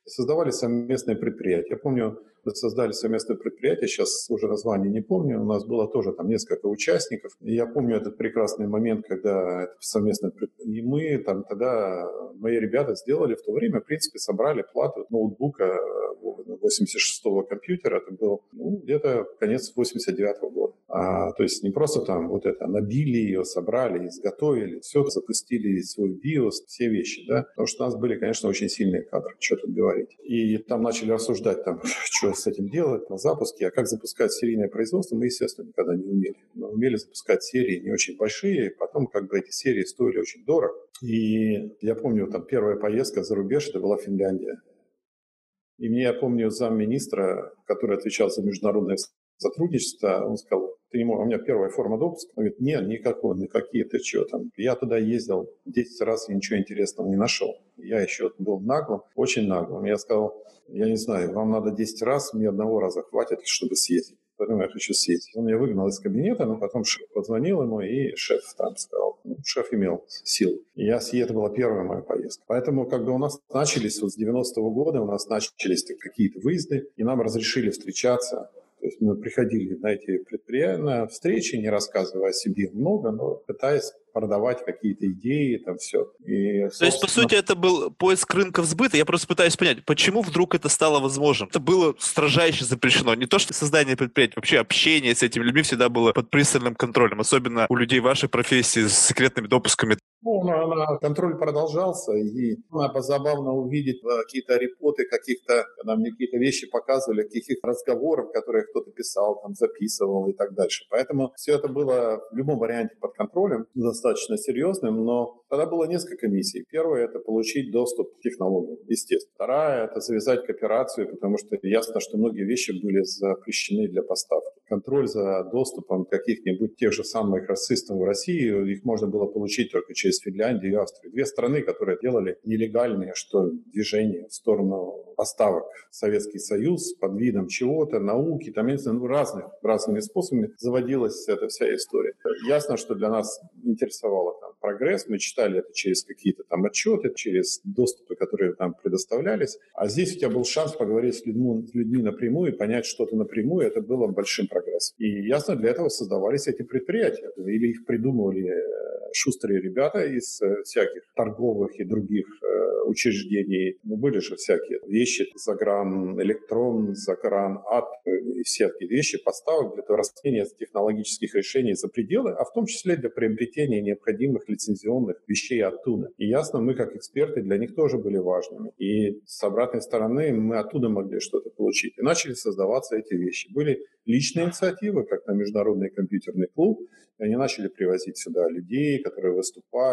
И создавали совместные предприятия. Я помню, создали совместное предприятие, сейчас уже название не помню, у нас было тоже там несколько участников. И я помню этот прекрасный момент, когда это совместное предприятие, и мы там тогда, мои ребята сделали в то время, в принципе, собрали плату ноутбука 86-го компьютера, это был ну, где-то конец 89-го года. А, то есть не просто там вот это, набили ее, собрали, изготовили, все, запустили свой BIOS, все вещи, да, потому что у нас были, конечно, очень сильные кадры, что тут говорить. И там начали рассуждать, там, что с этим делать на запуске, а как запускать серийное производство, мы, естественно, никогда не умели. Мы умели запускать серии не очень большие, потом как бы эти серии стоили очень дорого. И я помню, там первая поездка за рубеж, это была Финляндия. И мне, я помню, замминистра, который отвечал за международное сотрудничество, он сказал, ты можешь, у меня первая форма допуска. Он говорит, нет, никакой, никакие, ты что там. Я туда ездил 10 раз и ничего интересного не нашел. Я еще был наглым, очень наглым. Я сказал, я не знаю, вам надо 10 раз, мне одного раза хватит, чтобы съездить. Поэтому я хочу съездить. Он меня выгнал из кабинета, но потом шеф позвонил ему, и шеф там сказал, ну, шеф имел силу. Я, и это была первая моя поездка. Поэтому как бы у нас начались вот с 90-го года, у нас начались какие-то выезды, и нам разрешили встречаться то есть мы приходили на эти предприятия, на встречи, не рассказывая о себе много, но пытаясь продавать какие-то идеи, там все. И, То есть, по сути, это был поиск рынков сбыта. Я просто пытаюсь понять, почему вдруг это стало возможным? Это было строжайше запрещено. Не то, что создание предприятий, вообще общение с этими людьми всегда было под пристальным контролем, особенно у людей вашей профессии с секретными допусками. Ну, на, контроль продолжался, и было забавно увидеть э, какие-то репоты каких-то, когда мне какие-то вещи показывали, каких-то разговоров, которые кто-то писал, там, записывал и так дальше. Поэтому все это было в любом варианте под контролем, достаточно серьезным, но тогда было несколько миссий. Первая – это получить доступ к технологиям, естественно. Вторая – это завязать кооперацию, потому что ясно, что многие вещи были запрещены для поставки. Контроль за доступом каких-нибудь тех же самых систем в России, их можно было получить только через Финляндию и Австрию. Две страны, которые делали нелегальные что движения в сторону поставок в Советский Союз под видом чего-то, науки, там, ну, разных, разными способами заводилась эта вся история. Ясно, что для нас интересовало там прогресс, мы читали это через какие-то там отчеты, через доступы, которые там предоставлялись, а здесь у тебя был шанс поговорить с людьми, с людьми напрямую и понять что-то напрямую, это было большим прогрессом. И ясно, для этого создавались эти предприятия, или их придумывали э, шустрые ребята из э, всяких торговых и других э, учреждений. Ну, были же всякие вещи, загран электрон, загран ад, и всякие вещи, поставок для распространения технологических решений за пределы, а в том числе для приобретения необходимых лицензионных вещей оттуда. И ясно, мы как эксперты для них тоже были важными. И с обратной стороны мы оттуда могли что-то получить. И начали создаваться эти вещи. Были личные инициативы, как на Международный компьютерный клуб. И они начали привозить сюда людей, которые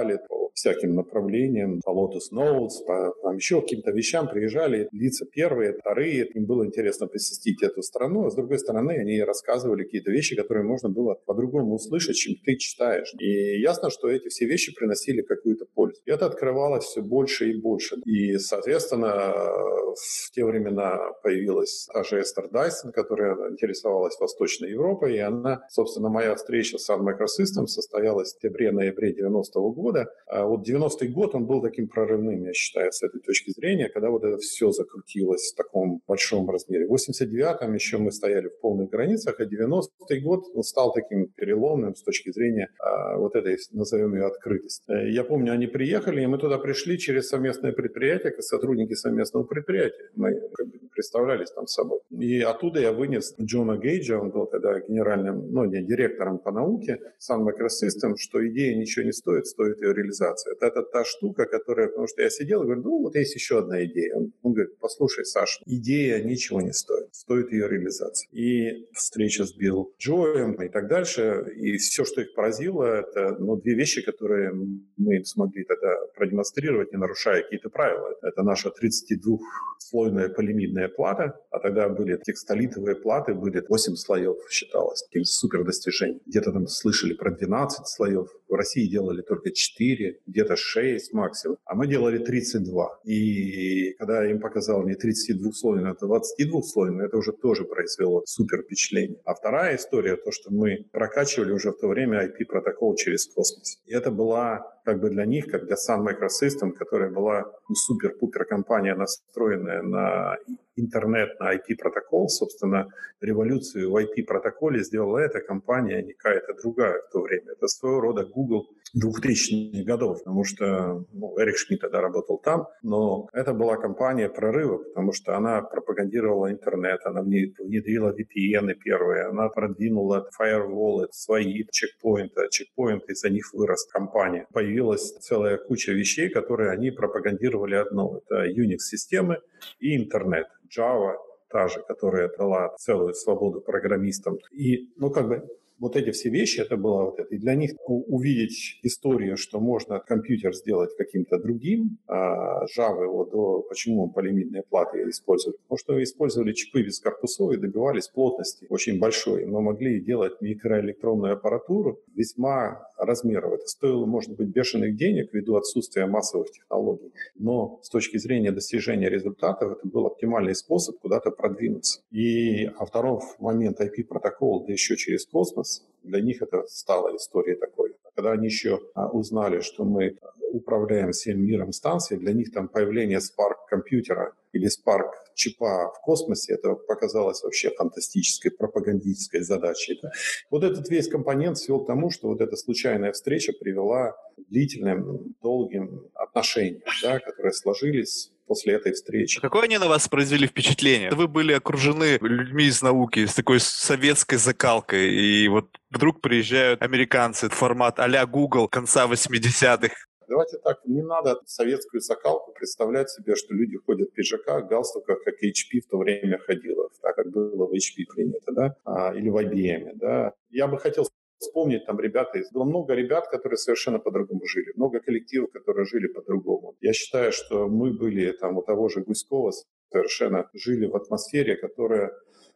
выступали по всяким направлениям, по Lotus Notes, по там еще каким-то вещам приезжали лица первые, вторые, им было интересно посетить эту страну, а с другой стороны они рассказывали какие-то вещи, которые можно было по-другому услышать, чем ты читаешь. И ясно, что эти все вещи приносили какую-то пользу. И это открывалось все больше и больше. И, соответственно, в те времена появилась та же Эстер Дайсон, которая интересовалась Восточной Европой, и она, собственно, моя встреча с Sun Microsystems состоялась в октябре-ноябре 90 -го года. А вот 90-й год, он был таким прорывным, я считаю, с этой точки зрения, когда вот это все закрутилось в таком большом размере. В 89-м еще мы стояли в полных границах, а 90-й год он стал таким переломным с точки зрения а, вот этой, назовем ее, открытости. Э, я помню, они приехали, и мы туда пришли через совместное предприятие, как сотрудники совместного предприятия. Мы как бы представлялись там собой. И оттуда я вынес Джона Гейджа, он был тогда генеральным, ну, не директором по науке Sun Microsystems, что идея ничего не стоит, стоит ее реализация. Это, это та штука, которая, потому что я сидел и говорю, ну, вот есть еще одна идея. Он, он говорит, послушай, Саша, идея ничего не стоит, стоит ее реализация. И встреча с Билл Джоем и так дальше, и все, что их поразило, это, ну, две вещи, которые мы смогли тогда продемонстрировать, не нарушая какие-то правила. Это наша 32-слойная полимидная плата, а тогда были текстолитовые платы, были 8 слоев, считалось, таким супер достижением. Где-то там слышали про 12 слоев, в России делали только 4, где-то 6 максимум, а мы делали 32. И когда я им показал не 32-слойную, а 22-слойную, это уже тоже произвело супер впечатление. А вторая история, то, что мы прокачивали уже в то время IP-протокол через космос. И это была как бы для них, как для Sun Microsystem, которая была ну, супер-пупер компания, настроенная на интернет, на IP-протокол, собственно, революцию в IP-протоколе сделала эта компания, а не какая-то другая в то время. Это своего рода Google 2000-х годов, потому что ну, Эрик Шмидт тогда работал там, но это была компания прорыва, потому что она пропагандировала интернет, она внедрила VPN первые, она продвинула firewall, свои чекпоинты, чекпоинты, из-за них вырос компания. Целая куча вещей, которые они пропагандировали одно. Это Unix-системы и интернет. Java, та же, которая дала целую свободу программистам. И, ну, как бы вот эти все вещи, это было вот это. И для них увидеть историю, что можно компьютер сделать каким-то другим, а Java его до... Почему полимидные платы использовали? Потому что использовали чипы без корпусов и добивались плотности очень большой, но могли делать микроэлектронную аппаратуру весьма размеров. Это стоило, может быть, бешеных денег ввиду отсутствия массовых технологий, но с точки зрения достижения результатов это был оптимальный способ куда-то продвинуться. И а второй момент IP-протокол, да еще через космос, для них это стала историей такой. Когда они еще а, узнали, что мы управляем всем миром станции, для них там появление Spark компьютера или Spark чипа в космосе, это показалось вообще фантастической пропагандистской задачей. Да? Вот этот весь компонент свел к тому, что вот эта случайная встреча привела к длительным, долгим отношениям, да, которые сложились после этой встречи. Какое они на вас произвели впечатление? Вы были окружены людьми из науки, с такой советской закалкой, и вот вдруг приезжают американцы, формат а-ля Google конца 80-х. Давайте так, не надо советскую закалку представлять себе, что люди ходят в пиджаках, галстуках, как HP в то время ходило, так как было в HP принято, да, а, или в IBM, да. Я бы хотел вспомнить там ребята, было много ребят, которые совершенно по-другому жили, много коллективов, которые жили по-другому. Я считаю, что мы были там у того же Гуськова совершенно жили в атмосфере, которая,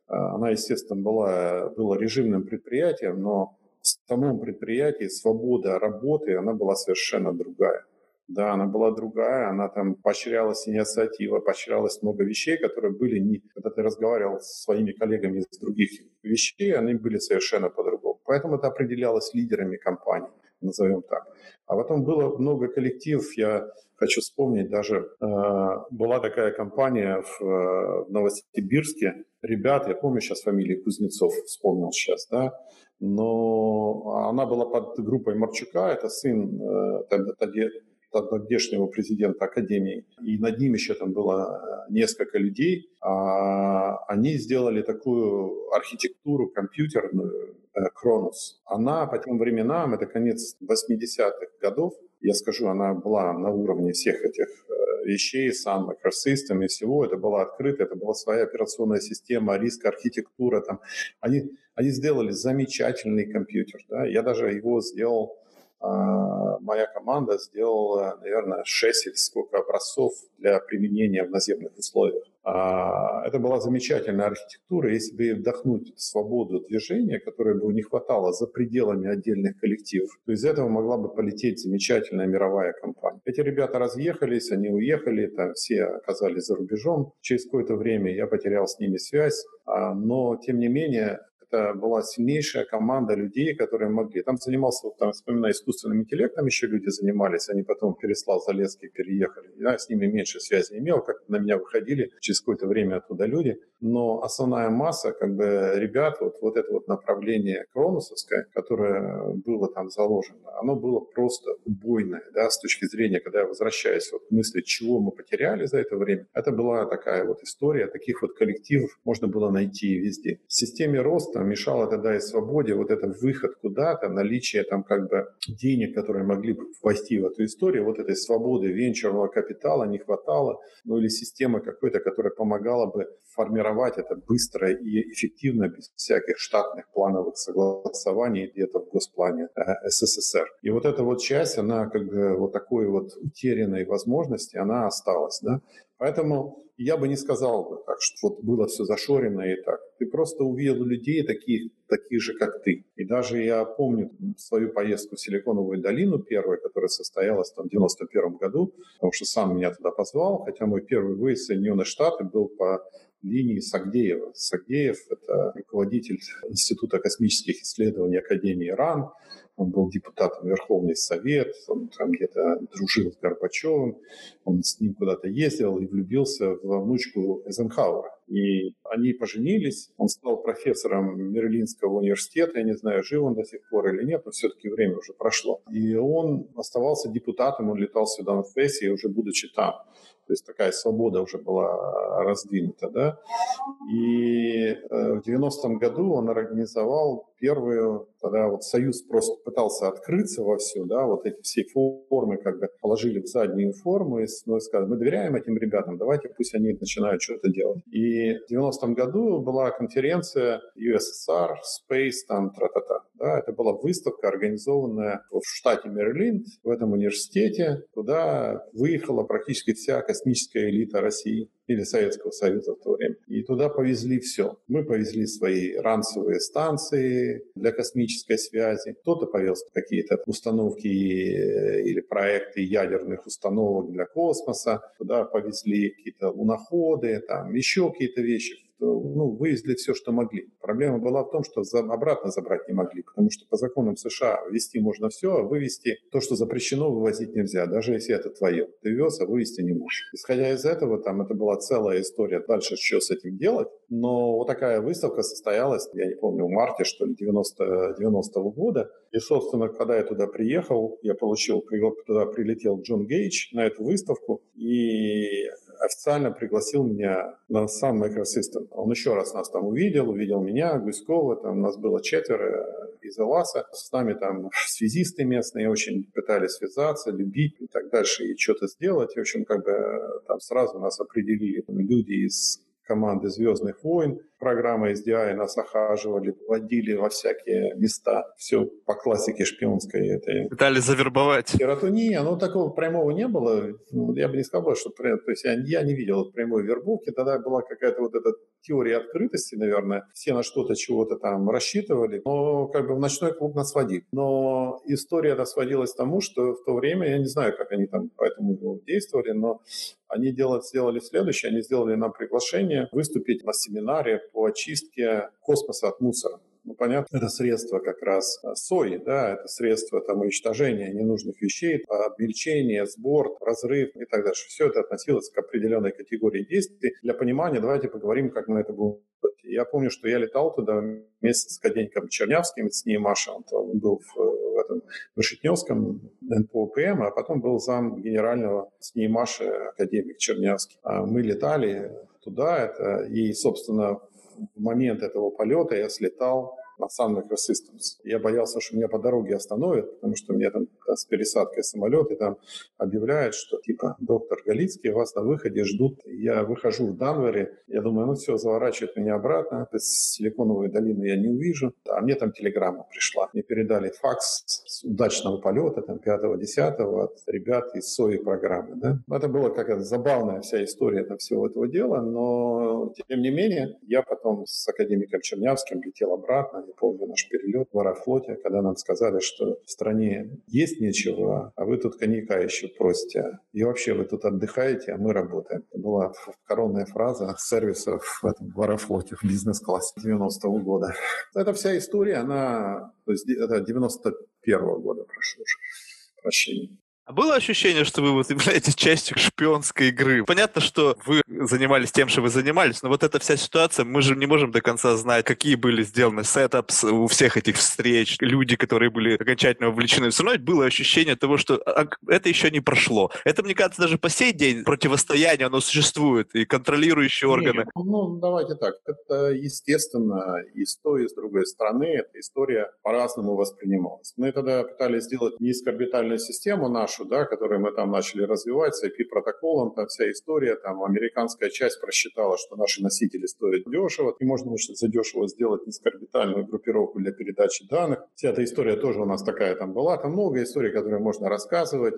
а, она, естественно, была, была режимным предприятием, но в самом предприятии свобода работы, она была совершенно другая. Да, она была другая, она там поощрялась инициатива, поощрялось много вещей, которые были не... Когда ты разговаривал с своими коллегами из других вещей, они были совершенно по-другому. Поэтому это определялось лидерами компании, назовем так. А потом было много коллективов, я хочу вспомнить, даже э, была такая компания в, э, в Новосибирске, ребят, я помню сейчас фамилии Кузнецов, вспомнил сейчас, да, но она была под группой Марчука, это сын э, тогдашнего президента Академии, и над ним еще там было э, несколько людей, а они сделали такую архитектуру компьютерную, Кронос. Э, она по тем временам, это конец 80-х годов, я скажу, она была на уровне всех этих э, вещей, Sun Microsystem и всего, это было открыто, это была своя операционная система, риск, архитектура. Там. Они, они сделали замечательный компьютер. Да? Я даже его сделал моя команда сделала, наверное, 6 или сколько образцов для применения в наземных условиях. А, это была замечательная архитектура. Если бы вдохнуть свободу движения, которой бы не хватало за пределами отдельных коллективов, то из этого могла бы полететь замечательная мировая компания. Эти ребята разъехались, они уехали, там все оказались за рубежом. Через какое-то время я потерял с ними связь, а, но тем не менее это была сильнейшая команда людей, которые могли. Там занимался, вот, там, вспоминаю, искусственным интеллектом еще люди занимались, они потом Переслав Залесский переехали. Я с ними меньше связи имел, как на меня выходили через какое-то время оттуда люди. Но основная масса, как бы, ребят, вот, вот это вот направление кроносовское, которое было там заложено, оно было просто убойное, да, с точки зрения, когда я возвращаюсь вот к мысли, чего мы потеряли за это время. Это была такая вот история, таких вот коллективов можно было найти везде. В системе роста мешало тогда и свободе вот это выход куда-то, наличие там как бы денег, которые могли бы ввести в эту историю, вот этой свободы венчурного капитала не хватало, ну или системы какой-то, которая помогала бы формировать это быстро и эффективно, без всяких штатных плановых согласований где-то в госплане э, СССР. И вот эта вот часть, она как бы вот такой вот утерянной возможности, она осталась, да. Поэтому я бы не сказал бы так, что вот было все зашорено и так. Ты просто увидел людей таких, таких же, как ты. И даже я помню свою поездку в Силиконовую долину первую, которая состоялась там, в 91 году, потому что сам меня туда позвал, хотя мой первый выезд в Соединенные Штаты был по линии Сагдеева. Сагдеев – это руководитель Института космических исследований Академии РАН, он был депутатом Верховный Совет, он там где-то дружил с Горбачевым, он с ним куда-то ездил и влюбился в внучку Эйзенхауэра. И они поженились, он стал профессором Мерлинского университета, я не знаю, жив он до сих пор или нет, но все-таки время уже прошло. И он оставался депутатом, он летал сюда на сессии, уже будучи там. То есть такая свобода уже была раздвинута, да. И э, в 90-м году он организовал первую, тогда вот Союз просто пытался открыться во все, да, вот эти все формы как бы положили в заднюю форму и ну, сказали, мы доверяем этим ребятам, давайте пусть они начинают что-то делать. И в 90-м году была конференция USSR, Space, там, тра-та-та. Да, это была выставка, организованная в штате Мэриленд, в этом университете, куда выехала практически вся космическая элита России или Советского Союза в то время. И туда повезли все. Мы повезли свои ранцевые станции для космической связи. Кто-то повез какие-то установки э, или проекты ядерных установок для космоса. Туда повезли какие-то луноходы, там еще какие-то вещи ну, вывезли все, что могли. Проблема была в том, что за, обратно забрать не могли, потому что по законам США ввести можно все, а вывести то, что запрещено, вывозить нельзя, даже если это твое. Ты вез, а вывести не можешь. Исходя из этого, там это была целая история дальше, что с этим делать. Но вот такая выставка состоялась, я не помню, в марте, что ли, 90, 90 -го года. И, собственно, когда я туда приехал, я получил, туда прилетел Джон Гейдж на эту выставку, и официально пригласил меня на сам Microsystem. Он еще раз нас там увидел, увидел меня, Гуськова, там нас было четверо из Эласа. С нами там связисты местные очень пытались связаться, любить и так дальше, и что-то сделать. В общем, как бы там сразу нас определили люди из команды «Звездных войн», программа SDI нас охаживали, водили во всякие места. Все по классике шпионской этой. Пытались завербовать. Кератония, ну такого прямого не было. Ну, я бы не сказал, что то есть я, я не видел прямой вербовки. Тогда была какая-то вот эта теория открытости, наверное. Все на что-то, чего-то там рассчитывали. Но как бы в ночной клуб нас водили. Но история эта сводилась к тому, что в то время, я не знаю, как они там по этому действовали, но они делали, сделали следующее. Они сделали нам приглашение выступить на семинаре по очистке космоса от мусора. Ну, понятно, это средство как раз а, сои, да, это средство там уничтожения ненужных вещей, обмельчение, сбор, разрыв и так далее. Все это относилось к определенной категории действий. Для понимания давайте поговорим, как мы это будем я помню, что я летал туда вместе с Каденьком Чернявским, с ней Маша, он, он был в, в этом Вышетневском НПОПМ, а потом был зам генерального с ней Маши академик Чернявский. А мы летали туда, это, и, собственно, в момент этого полета я слетал на Sun Microsystems. Я боялся, что меня по дороге остановят, потому что мне там с пересадкой самолет, и там объявляют, что типа доктор Галицкий, вас на выходе ждут. Я выхожу в Данвере, я думаю, ну все, заворачивает меня обратно, то есть Силиконовой долины я не увижу. А мне там телеграмма пришла. Мне передали факс с удачного полета, там 5-10 от ребят из СОИ программы. Да? Это была какая-то забавная вся история там, всего этого дела, но тем не менее я потом с академиком Чернявским летел обратно, не помню наш перелет в Аэрофлоте, когда нам сказали, что в стране есть нечего, а вы тут коньяка еще просите. И вообще вы тут отдыхаете, а мы работаем. Это была коронная фраза сервисов в, этом, в Аэрофлоте, в бизнес-классе 90-го года. Эта вся история, она, то есть это 91-го года, прошу прощения. А было ощущение, что вы вот являетесь частью шпионской игры? Понятно, что вы занимались тем, что вы занимались, но вот эта вся ситуация, мы же не можем до конца знать, какие были сделаны сетапс у всех этих встреч, люди, которые были окончательно вовлечены. Все равно было ощущение того, что а, это еще не прошло. Это, мне кажется, даже по сей день противостояние, оно существует, и контролирующие органы. Нет, ну, давайте так. Это, естественно, и с той, и с другой стороны, эта история по-разному воспринималась. Мы тогда пытались сделать низкоорбитальную систему нашу, нашу, да, которую мы там начали развивать с IP-протоколом, там вся история, там американская часть просчитала, что наши носители стоят дешево, и можно очень задешево сделать низкоорбитальную группировку для передачи данных. Вся эта история тоже у нас такая там была, там много историй, которые можно рассказывать,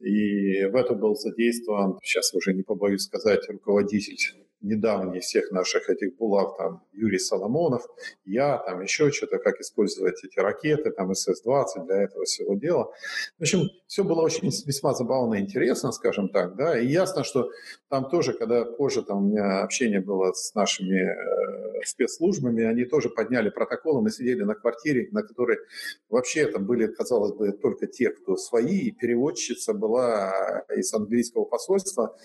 и в это был задействован, сейчас уже не побоюсь сказать, руководитель недавний всех наших этих булав, там, Юрий Соломонов, я, там, еще что-то, как использовать эти ракеты, там, СС-20 для этого всего дела. В общем, все было очень весьма забавно и интересно, скажем так, да, и ясно, что там тоже, когда позже там у меня общение было с нашими э, спецслужбами, они тоже подняли протоколы, мы сидели на квартире, на которой вообще там были, казалось бы, только те, кто свои, и переводчица была из английского посольства,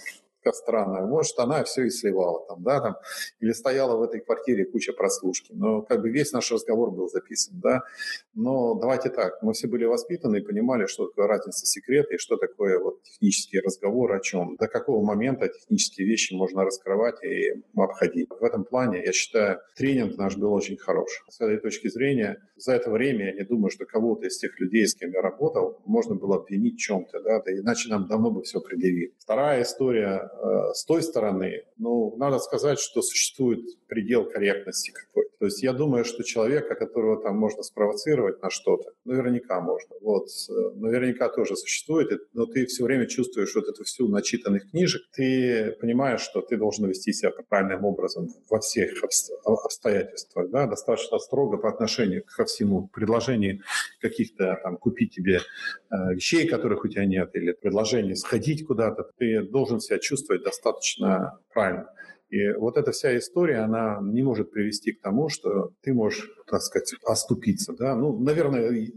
странная. Может, она все и сливала там, да, там, или стояла в этой квартире куча прослушки. Но как бы весь наш разговор был записан, да. Но давайте так, мы все были воспитаны и понимали, что такое разница секрета и что такое вот технический разговор о чем, до какого момента технические вещи можно раскрывать и обходить. В этом плане, я считаю, тренинг наш был очень хорош. С этой точки зрения, за это время я не думаю, что кого-то из тех людей, с кем я работал, можно было обвинить в чем-то, да, иначе нам давно бы все предъявили. Вторая история с той стороны, ну, надо сказать, что существует предел корректности какой-то. То есть я думаю, что человека, которого там можно спровоцировать на что-то, наверняка можно. Вот, э, наверняка тоже существует, но ты все время чувствуешь вот эту всю начитанных книжек, ты понимаешь, что ты должен вести себя правильным образом во всех обстоятельствах, да, достаточно строго по отношению ко всему. Предложение каких-то там купить тебе э, вещей, которых у тебя нет, или предложение сходить куда-то, ты должен себя чувствовать достаточно правильно. И вот эта вся история, она не может привести к тому, что ты можешь, так сказать, оступиться. Да? Ну, наверное,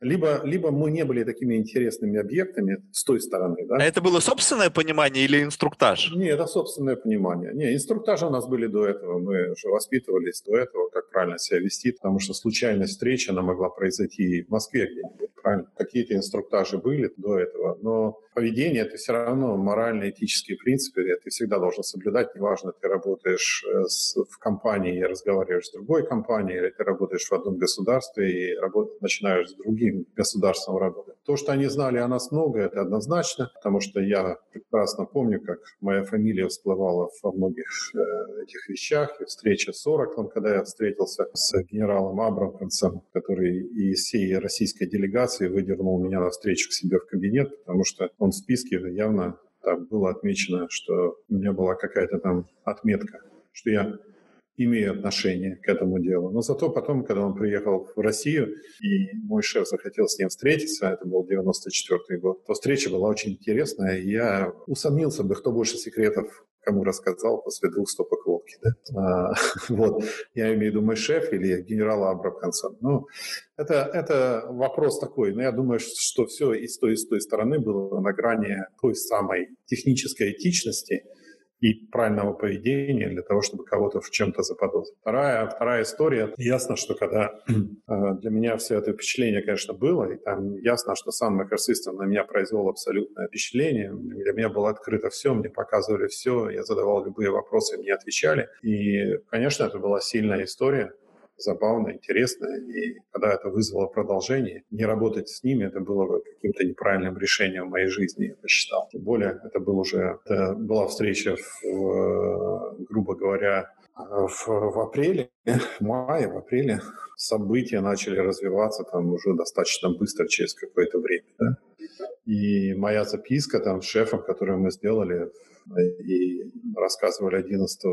либо, либо мы не были такими интересными объектами с той стороны. Да? А это было собственное понимание или инструктаж? Не, это собственное понимание. Не, инструктажи у нас были до этого. Мы уже воспитывались до этого, как правильно себя вести, потому что случайность встречи, она могла произойти в Москве где-нибудь. Правильно? Какие-то инструктажи были до этого, но поведение — это все равно моральные, этические принципы, ты всегда должен соблюдать, неважно, ты работаешь э, в компании и разговариваешь с другой компанией, или ты работаешь в одном государстве и работ... начинаешь с другим государством работать. То, что они знали о нас много, это однозначно, потому что я прекрасно помню, как моя фамилия всплывала во многих э, этих вещах, и встреча с Ораклом, когда я встретился с генералом Абрамконсом, который из всей российской делегации выдернул меня на встречу к себе в кабинет, потому что он в списке явно там было отмечено, что у меня была какая-то там отметка, что я имею отношение к этому делу. Но зато потом, когда он приехал в Россию, и мой шеф захотел с ним встретиться, это был 94 год, то встреча была очень интересная, я усомнился бы, кто больше секретов кому рассказал после двух стопок водки. Да? А, вот. Я имею в виду мой шеф или генерал Абрахамсон. Ну, это, это вопрос такой. Но я думаю, что все и с той, и с той стороны было на грани той самой технической этичности – и правильного поведения для того, чтобы кого-то в чем-то заподозрить. Вторая, вторая история. Ясно, что когда э, для меня все это впечатление, конечно, было, и там ясно, что сам Microsystem на меня произвел абсолютное впечатление. Для меня было открыто все, мне показывали все, я задавал любые вопросы, мне отвечали. И, конечно, это была сильная история, забавно, интересно. И когда это вызвало продолжение, не работать с ними, это было каким-то неправильным решением в моей жизни, я посчитал. Тем более, это был уже, это была встреча, в, грубо говоря, в, в апреле, в мае, в апреле события начали развиваться там уже достаточно быстро, через какое-то время. Да? И моя записка там с шефом, которую мы сделали и рассказывали 11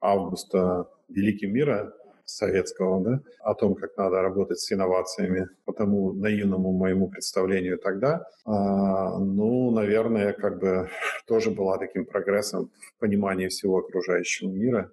августа «Великий мира», советского, да, о том, как надо работать с инновациями, по тому наивному моему представлению тогда, а, ну, наверное, как бы тоже была таким прогрессом в понимании всего окружающего мира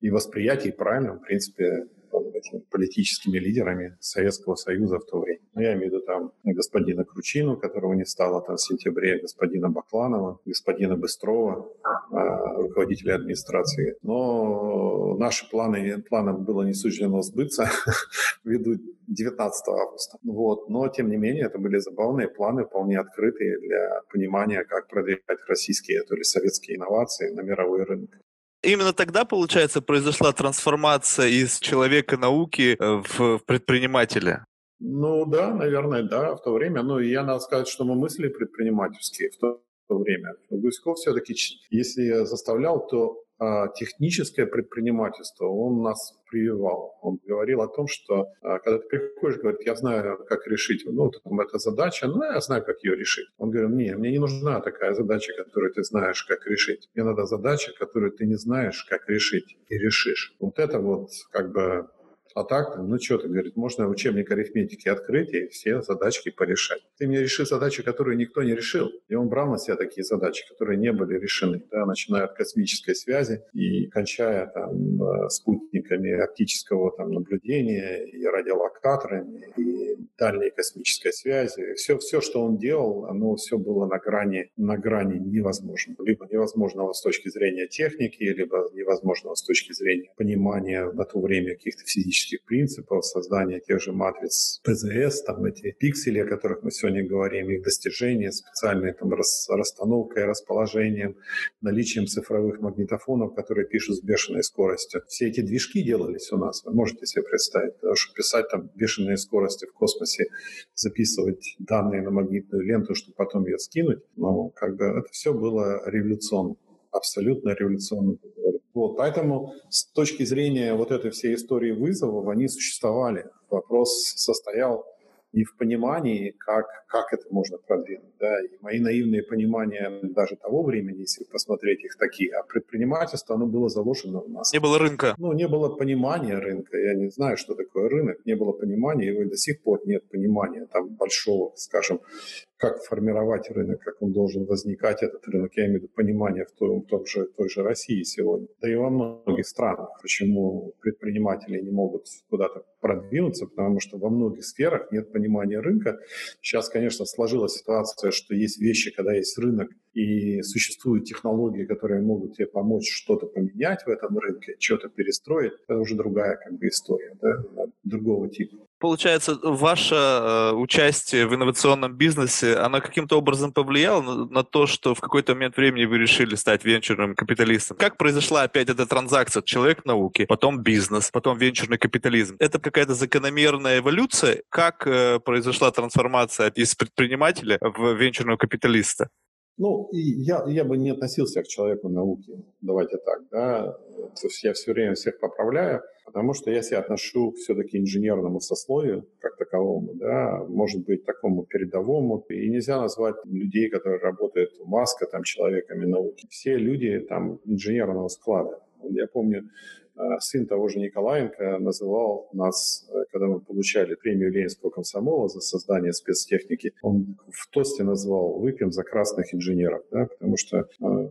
и восприятии правильно, в принципе, этими политическими лидерами Советского Союза в то время. Ну, я имею в виду там господина Кручину, которого не стало там в сентябре, господина Бакланова, господина Быстрова, э, руководителя администрации. Но наши планы, планам было не суждено сбыться ввиду 19 августа. Вот. Но, тем не менее, это были забавные планы, вполне открытые для понимания, как продвигать российские, то ли советские инновации на мировой рынок. Именно тогда, получается, произошла трансформация из человека науки э, в предпринимателя. Ну да, наверное, да, в то время. Ну, я надо сказать, что мы мысли предпринимательские в то, то время. Гуськов все-таки, если я заставлял, то а, техническое предпринимательство он нас прививал. Он говорил о том, что а, когда ты приходишь, говорит, я знаю, как решить, ну, там, эта задача, ну, я знаю, как ее решить. Он говорил, не, мне не нужна такая задача, которую ты знаешь, как решить. Мне надо задача, которую ты не знаешь, как решить, и решишь. Вот это вот как бы а так, ну что ты, говорит, можно учебник арифметики открыть и все задачки порешать. Ты мне реши задачи, которые никто не решил. И он брал на себя такие задачи, которые не были решены, да, начиная от космической связи и кончая там э, спутниками оптического там наблюдения и радиолокаторами и дальней космической связи. Все, все, что он делал, оно все было на грани, на грани невозможного. Либо невозможного с точки зрения техники, либо невозможного с точки зрения понимания на то время каких-то физических математических принципов, создания тех же матриц ПЗС, там эти пиксели, о которых мы сегодня говорим, их достижения, специальной там рас, расстановкой, расположением, наличием цифровых магнитофонов, которые пишут с бешеной скоростью. Все эти движки делались у нас, вы можете себе представить, потому что писать там бешеные скорости в космосе, записывать данные на магнитную ленту, чтобы потом ее скинуть, ну, как бы это все было революционно абсолютно революционно. Вот, поэтому с точки зрения вот этой всей истории вызовов они существовали. Вопрос состоял не в понимании, как, как это можно продвинуть. Да? И мои наивные понимания даже того времени, если посмотреть их такие, а предпринимательство, оно было заложено у нас. Не было рынка. Ну, не было понимания рынка. Я не знаю, что такое рынок. Не было понимания, его и до сих пор нет понимания там большого, скажем, как формировать рынок, как он должен возникать, этот рынок, я имею в виду понимание в том, в том же, той же России сегодня, да и во многих странах, почему предприниматели не могут куда-то продвинуться, потому что во многих сферах нет понимания рынка. Сейчас, конечно, сложилась ситуация, что есть вещи, когда есть рынок, и существуют технологии, которые могут тебе помочь что-то поменять в этом рынке, что-то перестроить, это уже другая как бы история, да, другого типа получается, ваше э, участие в инновационном бизнесе, оно каким-то образом повлияло на, то, что в какой-то момент времени вы решили стать венчурным капиталистом? Как произошла опять эта транзакция? Человек науки, потом бизнес, потом венчурный капитализм. Это какая-то закономерная эволюция? Как э, произошла трансформация из предпринимателя в венчурного капиталиста? Ну, и я, я бы не относился к человеку науки, давайте так, да. То есть я все время всех поправляю, потому что я себя отношу все-таки инженерному сословию как таковому, да, может быть, такому передовому. И нельзя назвать людей, которые работают у Маска, там, человеками науки. Все люди там инженерного склада. Я помню, сын того же Николаенко называл нас, э, когда мы получали премию Ленинского комсомола за создание спецтехники, он в тосте назвал «Выпьем за красных инженеров», да, потому что э,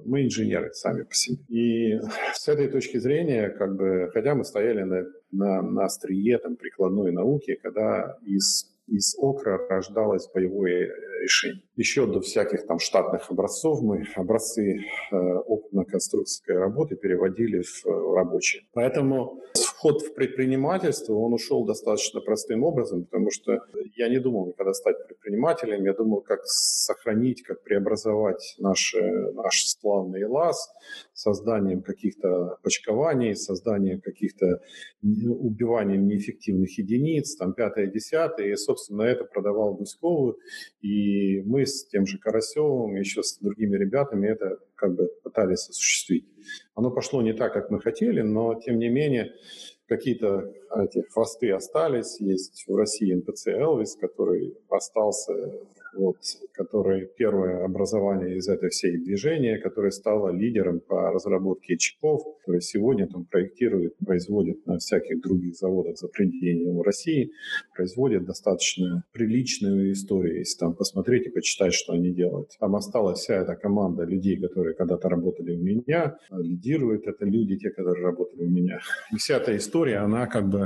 мы инженеры сами по себе. И с этой точки зрения, как бы, хотя мы стояли на, на, на острие там, прикладной науки, когда из из окра рождалось боевое решение. Еще до всяких там штатных образцов мы образцы э, опытно-конструкторской работы переводили в э, рабочие. Поэтому вход в предпринимательство, он ушел достаточно простым образом, потому что я не думал никогда стать предпринимателем, я думал, как сохранить, как преобразовать наш, наш славный ЛАС созданием каких-то почкований, созданием каких-то убиванием неэффективных единиц, там пятое, десятое, и, собственно, это продавал Гуськову, и мы с тем же Карасевым, еще с другими ребятами это как бы пытались осуществить. Оно пошло не так, как мы хотели, но, тем не менее, какие-то эти хвосты остались. Есть в России НПЦ «Элвис», который остался вот, которое первое образование из этой всей движения, которое стало лидером по разработке чипов, которое сегодня там проектирует, производит на всяких других заводах за пределами России, производит достаточно приличную историю, если там посмотреть и почитать, что они делают. Там осталась вся эта команда людей, которые когда-то работали у меня, лидируют это люди, те, которые работали у меня. И вся эта история, она как бы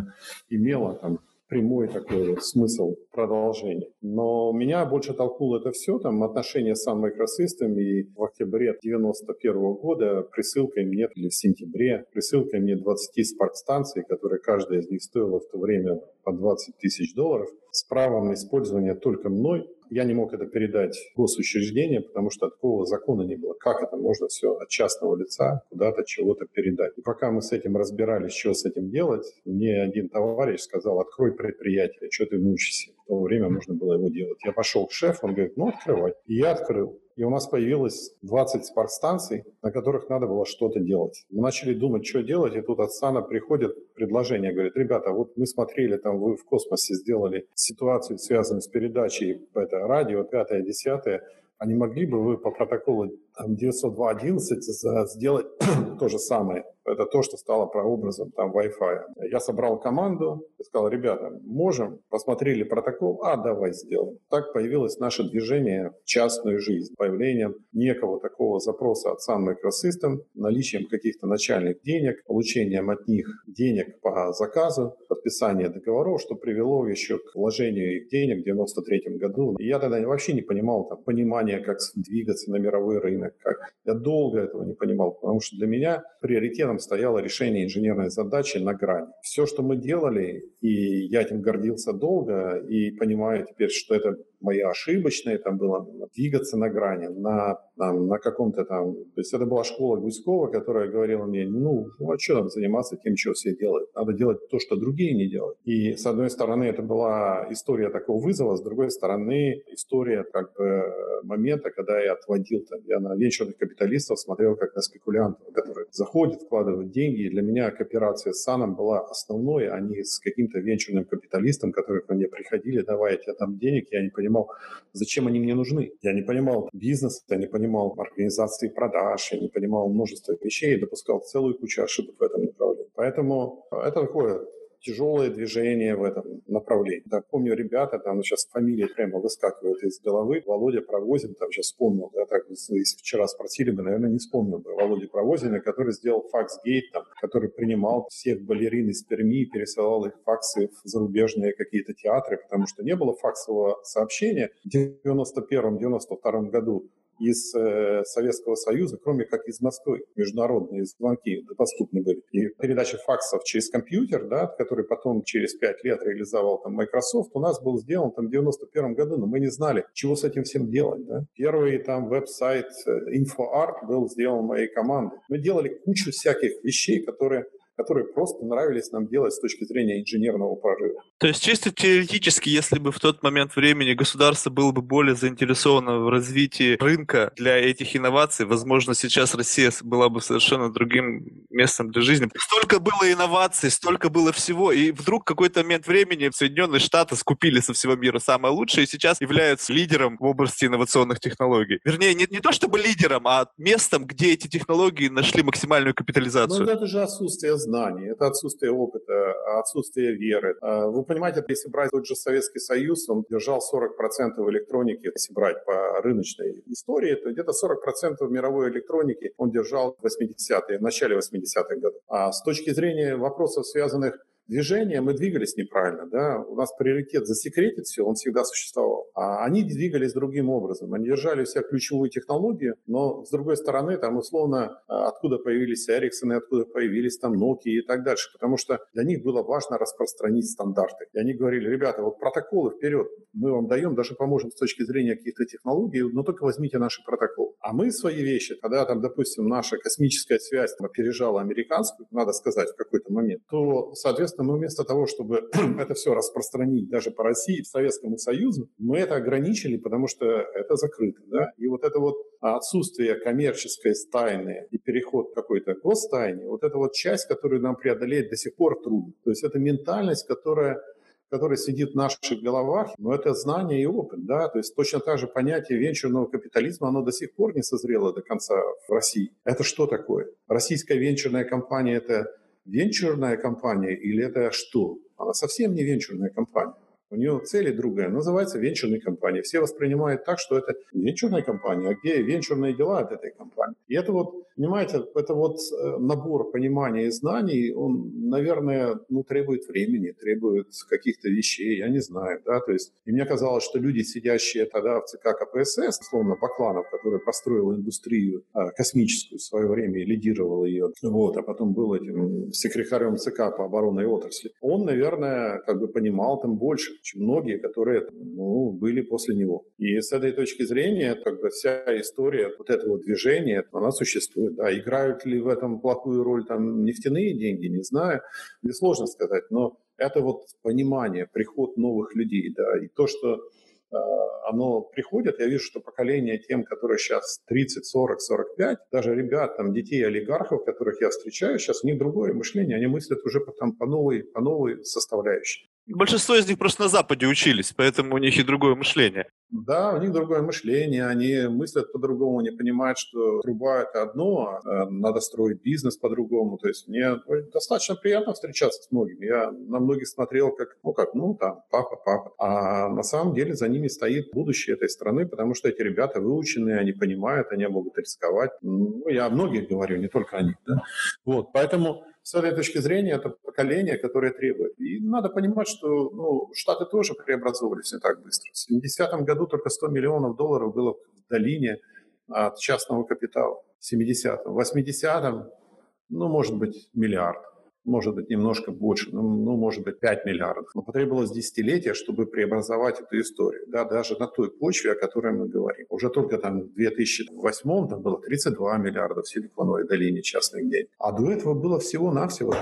имела там прямой такой вот смысл продолжения. Но меня больше толкнуло это все, там, отношения с Sun Microsystem, и в октябре 91 года присылкой мне, или в сентябре, присылкой мне 20 спарк-станций, которые каждая из них стоила в то время по 20 тысяч долларов, с правом на использование только мной я не мог это передать госучреждение, потому что такого закона не было. Как это можно все от частного лица куда-то чего-то передать? И пока мы с этим разбирались, что с этим делать, мне один товарищ сказал, открой предприятие, что ты мучишься? В то время нужно было его делать. Я пошел к шефу, он говорит, ну открывай. И я открыл. И у нас появилось 20 спортстанций, на которых надо было что-то делать. Мы начали думать, что делать, и тут от САНа приходит предложение, говорит, ребята, вот мы смотрели, там вы в космосе сделали ситуацию, связанную с передачей это, радио, пятое, десятое, а не могли бы вы по протоколу 902.11 сделать то же самое? Это то, что стало прообразом там Wi-Fi. Я собрал команду сказал, ребята, можем? Посмотрели протокол, а давай сделаем. Так появилось наше движение в частную жизнь, появлением некого такого запроса от Sun Microsystem, наличием каких-то начальных денег, получением от них денег по заказу, подписание договоров, что привело еще к вложению их денег в 93 году. И я тогда вообще не понимал там, понимания, как двигаться на мировой рынок. Как... Я долго этого не понимал, потому что для меня приоритетом стояло решение инженерной задачи на грани. Все, что мы делали, и я этим гордился долго, и понимаю теперь, что это моя ошибочная, там было двигаться на грани, на, на, на каком-то там... То есть это была школа Гуськова, которая говорила мне, ну, ну а что там заниматься тем, что все делают? Надо делать то, что другие не делают. И с одной стороны это была история такого вызова, с другой стороны история как бы момента, когда я отводил, там, я на венчурных капиталистов смотрел как на спекулянтов, которые заходят, вкладывают деньги. И для меня кооперация с Саном была основной, а не с каким-то венчурным капиталистом, которые ко мне приходили, давай я тебе там денег, я не понимал, зачем они мне нужны. Я не понимал бизнес, я не понимал организации продаж, я не понимал множество вещей и допускал целую кучу ошибок в этом направлении. Поэтому это такое тяжелое движение в этом направлении. Да, помню, ребята, там сейчас фамилии прямо выскакивают из головы. Володя Провозин, там сейчас вспомнил, да, так, если вчера спросили бы, наверное, не вспомнил бы Володя Провозина, который сделал fax gate, там, который принимал всех балерин из Перми и пересылал их факсы в зарубежные какие-то театры, потому что не было факсового сообщения. В 91-92 году из э, Советского Союза, кроме как из Москвы. Международные звонки доступны были. И передача факсов через компьютер, да, который потом через пять лет реализовал там Microsoft, у нас был сделан там в 91 году, но мы не знали, чего с этим всем делать. Да. Первый там веб-сайт э, InfoArt был сделан моей командой. Мы делали кучу всяких вещей, которые которые просто нравились нам делать с точки зрения инженерного прорыва. То есть чисто теоретически, если бы в тот момент времени государство было бы более заинтересовано в развитии рынка для этих инноваций, возможно, сейчас Россия была бы совершенно другим местом для жизни. Столько было инноваций, столько было всего, и вдруг в какой-то момент времени Соединенные Штаты скупили со всего мира самое лучшее и сейчас являются лидером в области инновационных технологий. Вернее, не, не то чтобы лидером, а местом, где эти технологии нашли максимальную капитализацию. Ну, это же отсутствие знаний, это отсутствие опыта, отсутствие веры. А, вы понимаете, если брать тот же Советский Союз, он держал 40% электроники, если брать по рыночной истории, то где-то 40% мировой электроники он держал в 80-е, в начале 80-х годов. А с точки зрения вопросов, связанных движения мы двигались неправильно, да, у нас приоритет засекретить все, он всегда существовал. А они двигались другим образом. Они держали все ключевые технологии, но, с другой стороны, там, условно, а, откуда появились Ericsson, откуда появились там Nokia и так дальше. Потому что для них было важно распространить стандарты. И они говорили, ребята, вот протоколы вперед, мы вам даем, даже поможем с точки зрения каких-то технологий, но только возьмите наши протоколы. А мы свои вещи, когда там, допустим, наша космическая связь там, опережала американскую, надо сказать, в какой-то момент, то, соответственно, мы вместо того, чтобы это все распространить даже по России, Советскому Союзу, мы это ограничили, потому что это закрыто. Да? И вот это вот отсутствие коммерческой тайны и переход к какой-то гостайне, вот это вот часть, которую нам преодолеть до сих пор трудно. То есть это ментальность, которая которая сидит в наших головах, но это знание и опыт, да, то есть точно так же понятие венчурного капитализма, оно до сих пор не созрело до конца в России. Это что такое? Российская венчурная компания – это венчурная компания или это что? Она совсем не венчурная компания. У нее цели другая, называется венчурной компанией. Все воспринимают так, что это венчурная компания, а где венчурные дела от этой компании. И это вот, понимаете, это вот э, набор понимания и знаний, он, наверное, ну, требует времени, требует каких-то вещей, я не знаю, да, то есть, и мне казалось, что люди, сидящие тогда в ЦК КПСС, словно Бакланов, который построил индустрию а, космическую в свое время и лидировал ее, вот, а потом был этим секретарем ЦК по оборонной отрасли, он, наверное, как бы понимал там больше, чем многие, которые ну, были после него. И с этой точки зрения, как бы вся история вот этого движения, она существует. Да, играют ли в этом плохую роль там нефтяные деньги, не знаю, мне сложно сказать, но это вот понимание, приход новых людей, да, и то, что э, оно приходит, я вижу, что поколение тем, которые сейчас 30, 40, 45, даже ребят, там, детей олигархов, которых я встречаю, сейчас у них другое мышление, они мыслят уже по, там, по, новой, по новой составляющей. Большинство из них просто на Западе учились, поэтому у них и другое мышление. Да, у них другое мышление, они мыслят по-другому, они понимают, что труба – это одно, а надо строить бизнес по-другому. То есть мне достаточно приятно встречаться с многими. Я на многих смотрел как, ну как, ну там, папа, папа. А на самом деле за ними стоит будущее этой страны, потому что эти ребята выученные, они понимают, они могут рисковать. Ну, я о многих говорю, не только о них. Да? Вот, поэтому с этой точки зрения это поколение, которое требует. И надо понимать, что ну, Штаты тоже преобразовывались не так быстро. В 70-м году только 100 миллионов долларов было в долине от частного капитала. В 70-м. В 80-м, ну, может быть, миллиард может быть, немножко больше, ну, ну, может быть, 5 миллиардов. Но потребовалось десятилетия, чтобы преобразовать эту историю, да, даже на той почве, о которой мы говорим. Уже только там в 2008 там было 32 миллиарда в Силиконовой долине частных денег, а до этого было всего-навсего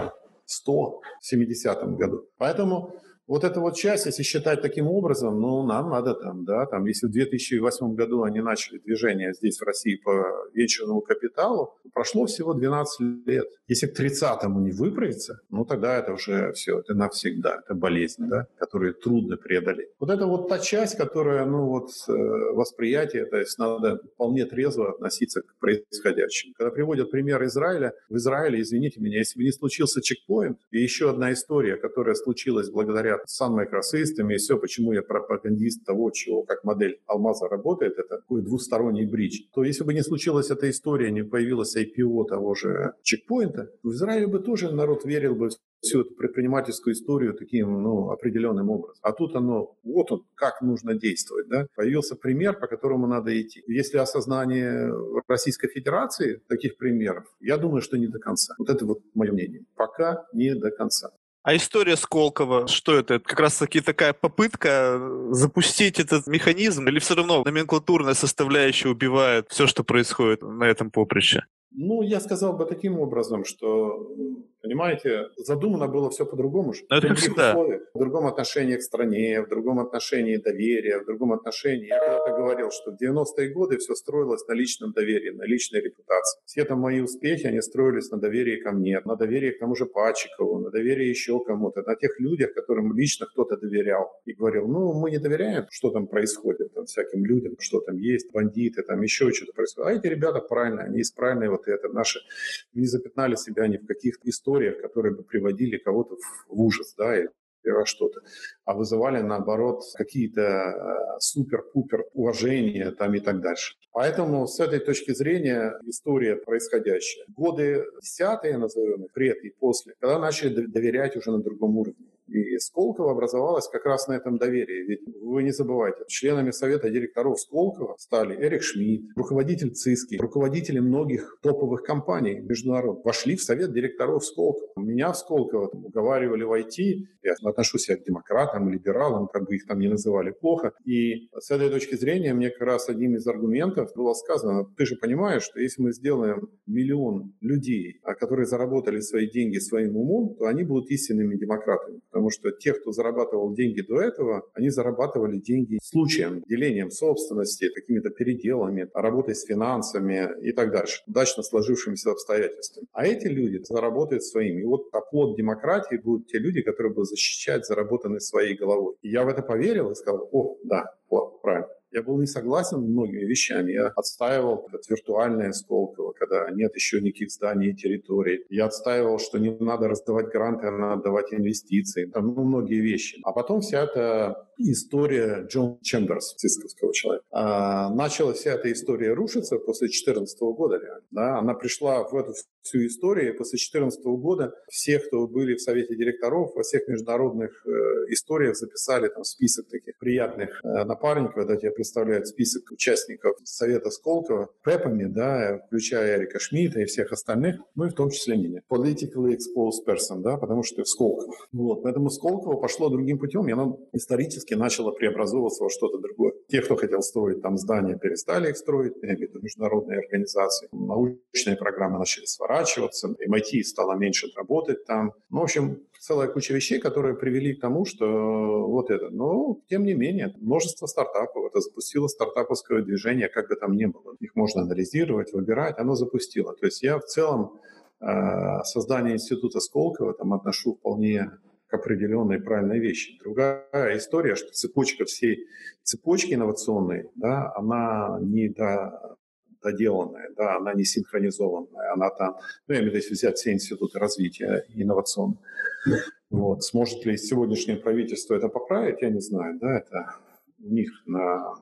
100 в 70-м году. Поэтому вот эта вот часть, если считать таким образом, ну, нам надо там, да, там, если в 2008 году они начали движение здесь, в России, по венчурному капиталу, прошло всего 12 лет. Если к 30-му не выправиться, ну, тогда это уже все, это навсегда, это болезнь, да, которую трудно преодолеть. Вот это вот та часть, которая, ну, вот, э, восприятие, то есть надо вполне трезво относиться к происходящему. Когда приводят пример Израиля, в Израиле, извините меня, если бы не случился чекпоинт, и еще одна история, которая случилась благодаря говорят Sun Microsystem и все, почему я пропагандист того, чего как модель алмаза работает, это такой двусторонний бридж, то если бы не случилась эта история, не появилась IPO того же чекпоинта, в Израиле бы тоже народ верил бы всю эту предпринимательскую историю таким ну, определенным образом. А тут оно, вот он, как нужно действовать. Да? Появился пример, по которому надо идти. Если осознание Российской Федерации таких примеров, я думаю, что не до конца. Вот это вот мое мнение. Пока не до конца. А история Сколково, что это? Это как раз-таки такая попытка запустить этот механизм, или все равно номенклатурная составляющая убивает все, что происходит на этом поприще? Ну, я сказал бы таким образом, что Понимаете, задумано было все по-другому. Но это как всегда. Условиях, в другом отношении к стране, в другом отношении доверия, в другом отношении. Я когда-то говорил, что в 90-е годы все строилось на личном доверии, на личной репутации. Все там мои успехи, они строились на доверии ко мне, на доверии к тому же Пачикову, на доверии еще кому-то, на тех людях, которым лично кто-то доверял. И говорил, ну, мы не доверяем, что там происходит, там, всяким людям, что там есть, бандиты, там еще что-то происходит. А эти ребята правильные, они исправленные вот это. Наши не запятнали себя ни в каких историях историях, которые бы приводили кого-то в ужас, да, или во что-то, а вызывали, наоборот, какие-то э, супер-пупер уважения там и так дальше. Поэтому с этой точки зрения история происходящая. Годы десятые, назовем их, пред и после, когда начали доверять уже на другом уровне. И Сколково образовалось как раз на этом доверии. Ведь вы не забывайте, членами совета директоров Сколково стали Эрик Шмидт, руководитель ЦИСКИ, руководители многих топовых компаний международных. Вошли в совет директоров Сколково. Меня в Сколково там, уговаривали войти. Я отношусь я к демократам, либералам, как бы их там не называли плохо. И с этой точки зрения мне как раз одним из аргументов было сказано, ты же понимаешь, что если мы сделаем миллион людей, а которые заработали свои деньги своим умом, то они будут истинными демократами. Потому что те, кто зарабатывал деньги до этого, они зарабатывали деньги случаем, делением собственности, какими-то переделами, работой с финансами и так дальше, удачно сложившимися обстоятельствами. А эти люди заработают своими. И вот оплот демократии будут те люди, которые будут защищать заработанные своей головой. И я в это поверил и сказал, о, да, вот, правильно. Я был не согласен многими вещами. Я отстаивал это виртуальное Сколково, когда нет еще никаких зданий и территорий. Я отстаивал, что не надо раздавать гранты, а надо давать инвестиции. Там ну, многие вещи. А потом вся эта история Джон Чемберс, цисковского человека. А, начала вся эта история рушиться после 2014 года. Да? Она пришла в эту всю историю. После 2014 года все, кто были в Совете директоров, во всех международных э, историях записали там список таких приятных э, напарников. Это тебе представляют список участников Совета Сколково пепами, да, включая Эрика Шмидта и всех остальных, ну и в том числе меня. Politically exposed person, да, потому что ты в Сколково. Вот. Поэтому Сколково пошло другим путем, и оно исторически начало преобразовываться во что-то другое. Те, кто хотел строить там здания, перестали их строить, я имею в виду международные организации. Научные программы начали сворачиваться, MIT стало меньше работать там. Ну, в общем, целая куча вещей, которые привели к тому, что вот это. Но, тем не менее, множество стартапов. Это запустило стартаповское движение, как бы там ни было. Их можно анализировать, выбирать. Оно запустило. То есть я в целом э, создание института Сколково там отношу вполне к определенной правильной вещи. Другая история, что цепочка всей цепочки инновационной, да, она не до, доделанная, да, она не синхронизованная, она там, ну, я имею в виду, взять все институты развития инновационные. Вот. Сможет ли сегодняшнее правительство это поправить, я не знаю, да, это у них на,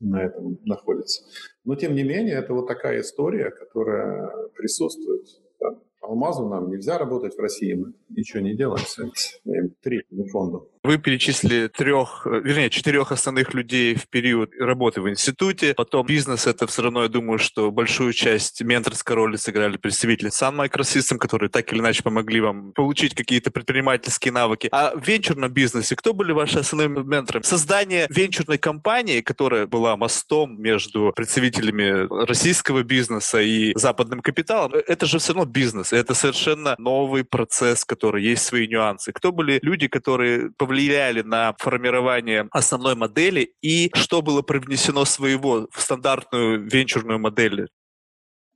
на этом находится. Но, тем не менее, это вот такая история, которая присутствует. Алмазу нам нельзя работать в России, мы ничего не делаем с третьему фонду. Вы перечислили трех, вернее, четырех основных людей в период работы в институте. Потом бизнес — это все равно, я думаю, что большую часть менторской роли сыграли представители Sun Microsystem, которые так или иначе помогли вам получить какие-то предпринимательские навыки. А в венчурном бизнесе кто были ваши основные менторы? Создание венчурной компании, которая была мостом между представителями российского бизнеса и западным капиталом, это же все равно бизнес. Это совершенно новый процесс, который есть свои нюансы. Кто были люди, которые повлияли на формирование основной модели и что было привнесено своего в стандартную венчурную модель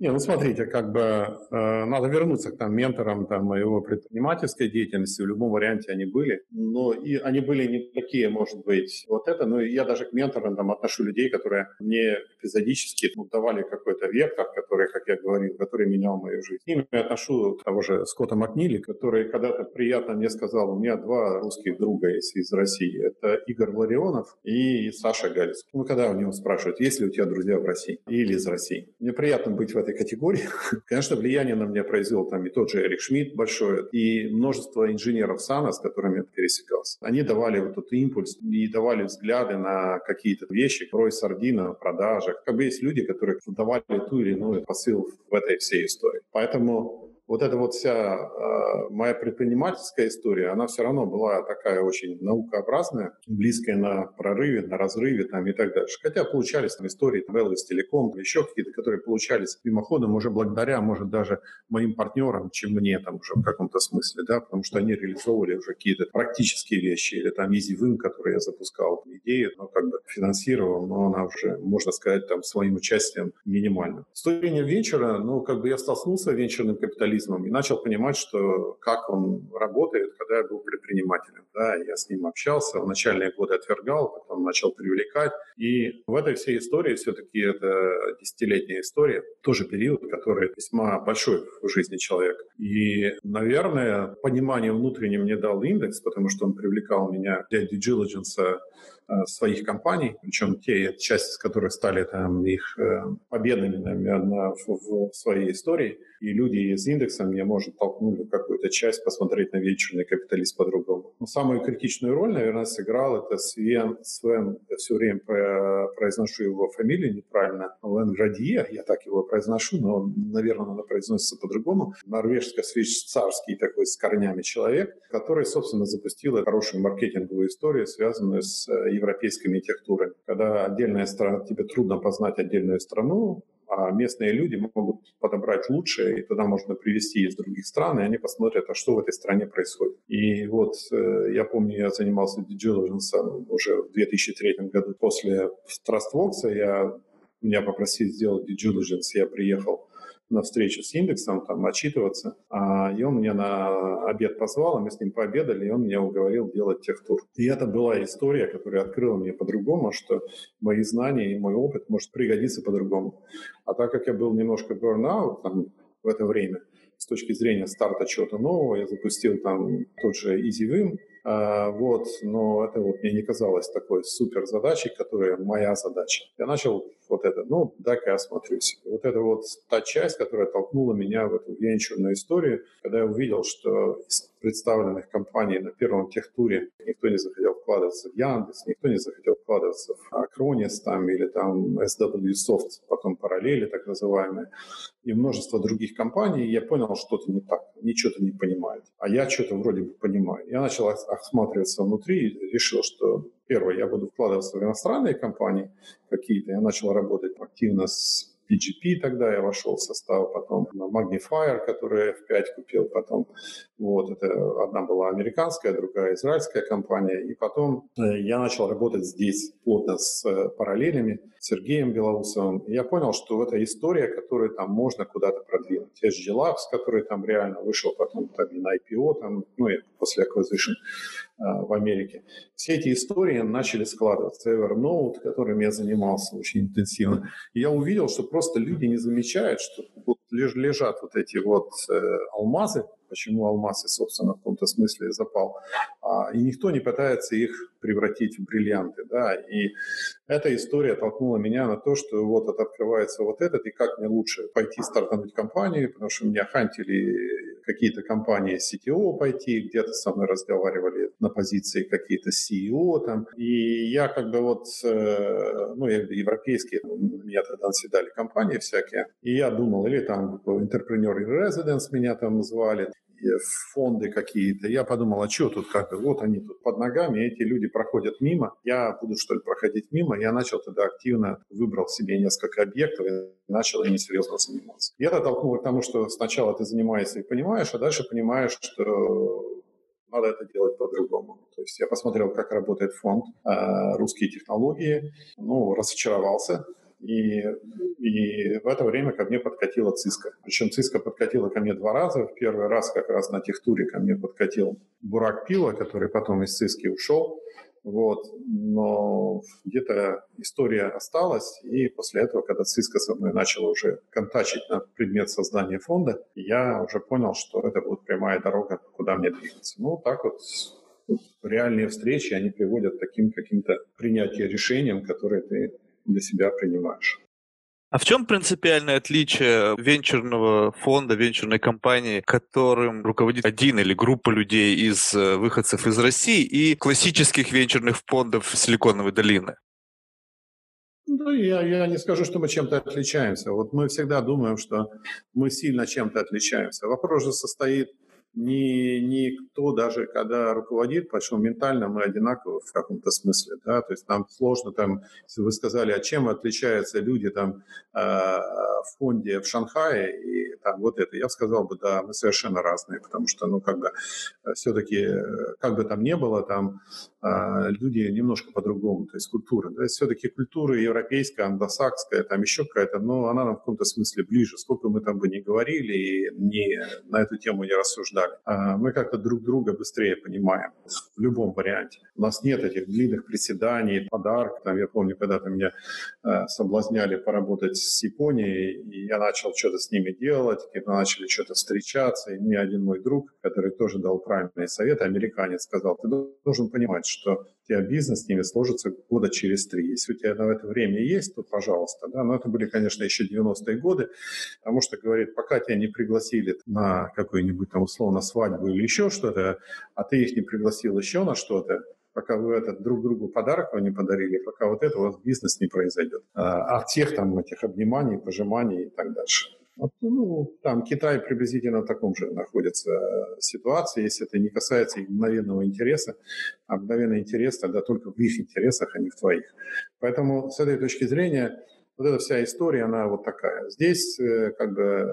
не, ну смотрите, как бы э, надо вернуться к там менторам там моего предпринимательской деятельности. В любом варианте они были, но и они были не такие, может быть, вот это. Но я даже к менторам там отношу людей, которые мне эпизодически ну, давали какой-то вектор, который, как я говорил, который менял мою жизнь. Ним я отношу того же Скотта Макнили, который когда-то приятно мне сказал, у меня два русских друга есть из России. Это Игорь Ларионов и Саша Галец. Ну, когда у него спрашивают, есть ли у тебя друзья в России или из России. Мне приятно быть в этой категории. Конечно, влияние на меня произвел там и тот же Эрик Шмидт большой, и множество инженеров САНА, с которыми я пересекался. Они давали вот этот импульс и давали взгляды на какие-то вещи, рой сардина в продажах. Как бы есть люди, которые давали ту или иную посыл в этой всей истории. Поэтому вот эта вот вся э, моя предпринимательская история, она все равно была такая очень наукообразная, близкая на прорыве, на разрыве там и так дальше. Хотя получались там истории там, Элвис Телеком, еще какие-то, которые получались мимоходом уже благодаря, может, даже моим партнерам, чем мне там уже в каком-то смысле, да, потому что они реализовывали уже какие-то практические вещи, или там EasyWim, который я запускал идею, но как бы финансировал, но она уже, можно сказать, там своим участием минимальным. С точки зрения вечера, ну, как бы я столкнулся с венчурным капитализмом, капитализмом и начал понимать, что как он работает, когда я был предпринимателем. Да, я с ним общался, в начальные годы отвергал, потом начал привлекать. И в этой всей истории все-таки это десятилетняя история, тоже период, который весьма большой в жизни человека. И, наверное, понимание внутреннее мне дал индекс, потому что он привлекал меня для due diligence э, своих компаний, причем те части, которые стали там их э, победами, наверное, в, в своей истории. И люди из индекса мне, может, толкнули какую-то часть посмотреть на вечерный капиталист по-другому. Но самую критичную роль, наверное, сыграл это Свен, Свен, я все время произношу его фамилию неправильно, Ленградье, я так его произношу, но, наверное, она произносится по-другому. Норвежско-швейцарский такой с корнями человек, который, собственно, запустил хорошую маркетинговую историю, связанную с э, европейскими архитектурами. Когда отдельная страна, тебе трудно познать отдельную страну, а местные люди могут подобрать лучшее, и туда можно привезти из других стран, и они посмотрят, а что в этой стране происходит. И вот э, я помню, я занимался due уже в 2003 году. После Trustbox я, меня попросили сделать due я приехал на встречу с индексом, там, отчитываться. А, и он меня на обед позвал, а мы с ним пообедали, и он меня уговорил делать техтур. И это была история, которая открыла мне по-другому, что мои знания и мой опыт может пригодиться по-другому. А так как я был немножко burnout там, в это время, с точки зрения старта чего-то нового, я запустил там тот же EasyWim, вот, но это вот мне не казалось такой супер задачей, которая моя задача. Я начал вот это, ну, дай-ка я осмотрюсь. Вот это вот та часть, которая толкнула меня в эту венчурную историю, когда я увидел, что представленных компаний на первом техтуре никто не захотел вкладываться в Яндекс, никто не захотел вкладываться в Acronis там, или там SW Soft, потом параллели так называемые, и множество других компаний, я понял, что что-то не так, они что-то не понимают. А я что-то вроде бы понимаю. Я начал осматриваться внутри и решил, что первое, я буду вкладываться в иностранные компании какие-то. Я начал работать активно с PGP тогда я вошел в состав, потом Magnifier, который F5 купил, потом вот, это одна была американская, другая израильская компания, и потом э, я начал работать здесь плотно с э, параллелями, с Сергеем Белоусовым, и я понял, что это история, которую там можно куда-то продвинуть. SG Labs, который там реально вышел потом там, и на IPO, там, ну и после acquisition, в Америке. Все эти истории начали складываться. Evernote, которым я занимался очень интенсивно. И я увидел, что просто люди не замечают, что вот лежат вот эти вот э, алмазы, почему алмазы, собственно, в каком-то смысле запал, а, и никто не пытается их превратить в бриллианты, да, и эта история толкнула меня на то, что вот открывается вот этот, и как мне лучше пойти стартануть компанию, потому что меня хантили какие-то компании CTO пойти, где-то со мной разговаривали на позиции какие-то CEO там, и я как бы вот, э, ну, европейские, меня тогда наседали компании всякие, и я думал, или там Entrepreneur in Residence меня там звали, фонды какие-то. Я подумал, а что тут как вот они тут под ногами, эти люди проходят мимо, я буду что ли проходить мимо. Я начал тогда активно, выбрал себе несколько объектов и начал ими серьезно заниматься. И это толкнуло к тому, что сначала ты занимаешься и понимаешь, а дальше понимаешь, что надо это делать по-другому. То есть я посмотрел, как работает фонд э, «Русские технологии», ну, разочаровался, и, и в это время ко мне подкатила циска. Причем циска подкатила ко мне два раза. В первый раз как раз на техтуре ко мне подкатил Бурак Пила, который потом из циски ушел. Вот. Но где-то история осталась, и после этого, когда Циска со мной начала уже контачить на предмет создания фонда, я уже понял, что это будет прямая дорога, куда мне двигаться. Ну, так вот реальные встречи, они приводят к таким каким-то принятием решениям, которые ты для себя принимаешь. А в чем принципиальное отличие венчурного фонда, венчурной компании, которым руководит один или группа людей из э, выходцев из России и классических венчурных фондов Силиконовой долины? Ну, я, я не скажу, что мы чем-то отличаемся. Вот мы всегда думаем, что мы сильно чем-то отличаемся. Вопрос же состоит ни, никто даже когда руководит, потому ментально мы одинаковы в каком-то смысле, да, то есть нам сложно там, если вы сказали, а чем отличаются люди там э, в фонде в Шанхае и там вот это, я сказал бы, да, мы совершенно разные, потому что, ну, как бы э, все-таки, э, как бы там ни было, там люди немножко по-другому, то есть культура, да, все-таки культура европейская, англосакская, там еще какая-то, но она нам в каком-то смысле ближе, сколько мы там бы не говорили и не, на эту тему не рассуждали. А, мы как-то друг друга быстрее понимаем в любом варианте. У нас нет этих длинных приседаний, подарок. Там, я помню, когда-то меня э, соблазняли поработать с Японией, и я начал что-то с ними делать, и мы начали что-то встречаться, и мне один мой друг, который тоже дал правильные советы, американец, сказал, ты должен понимать, что у тебя бизнес с ними сложится года через три. Если у тебя на это время есть, то пожалуйста. Да? Но это были, конечно, еще 90-е годы, потому что, говорит, пока тебя не пригласили на какую-нибудь там условно свадьбу или еще что-то, а ты их не пригласил еще на что-то, пока вы этот друг другу подарок не подарили, пока вот это у вас бизнес не произойдет. А, а тех там этих обниманий, пожиманий и так дальше. Вот, ну, там Китай приблизительно в таком же находится э, ситуации, если это не касается их мгновенного интереса, а мгновенный интерес тогда только в их интересах, а не в твоих. Поэтому с этой точки зрения вот эта вся история, она вот такая. Здесь э, как бы э,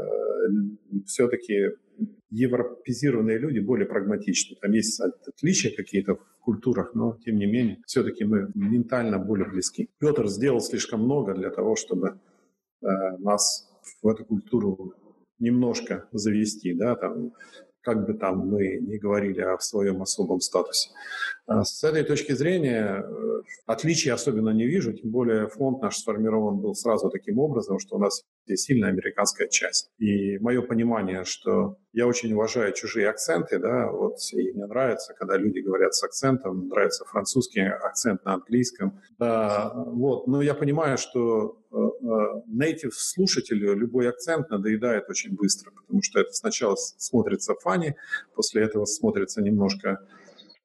все-таки европезированные люди более прагматичны. Там есть отличия какие-то в культурах, но тем не менее все-таки мы ментально более близки. Петр сделал слишком много для того, чтобы нас в эту культуру немножко завести, да, там, как бы там мы не говорили о своем особом статусе. А с этой точки зрения э, отличий особенно не вижу, тем более фонд наш сформирован был сразу таким образом, что у нас есть сильная американская часть. И мое понимание, что я очень уважаю чужие акценты, да, вот и мне нравится, когда люди говорят с акцентом, нравится французский акцент на английском, да, вот, но я понимаю, что э, э, native слушателю любой акцент надоедает очень быстро, потому что это сначала смотрится фани, после этого смотрится немножко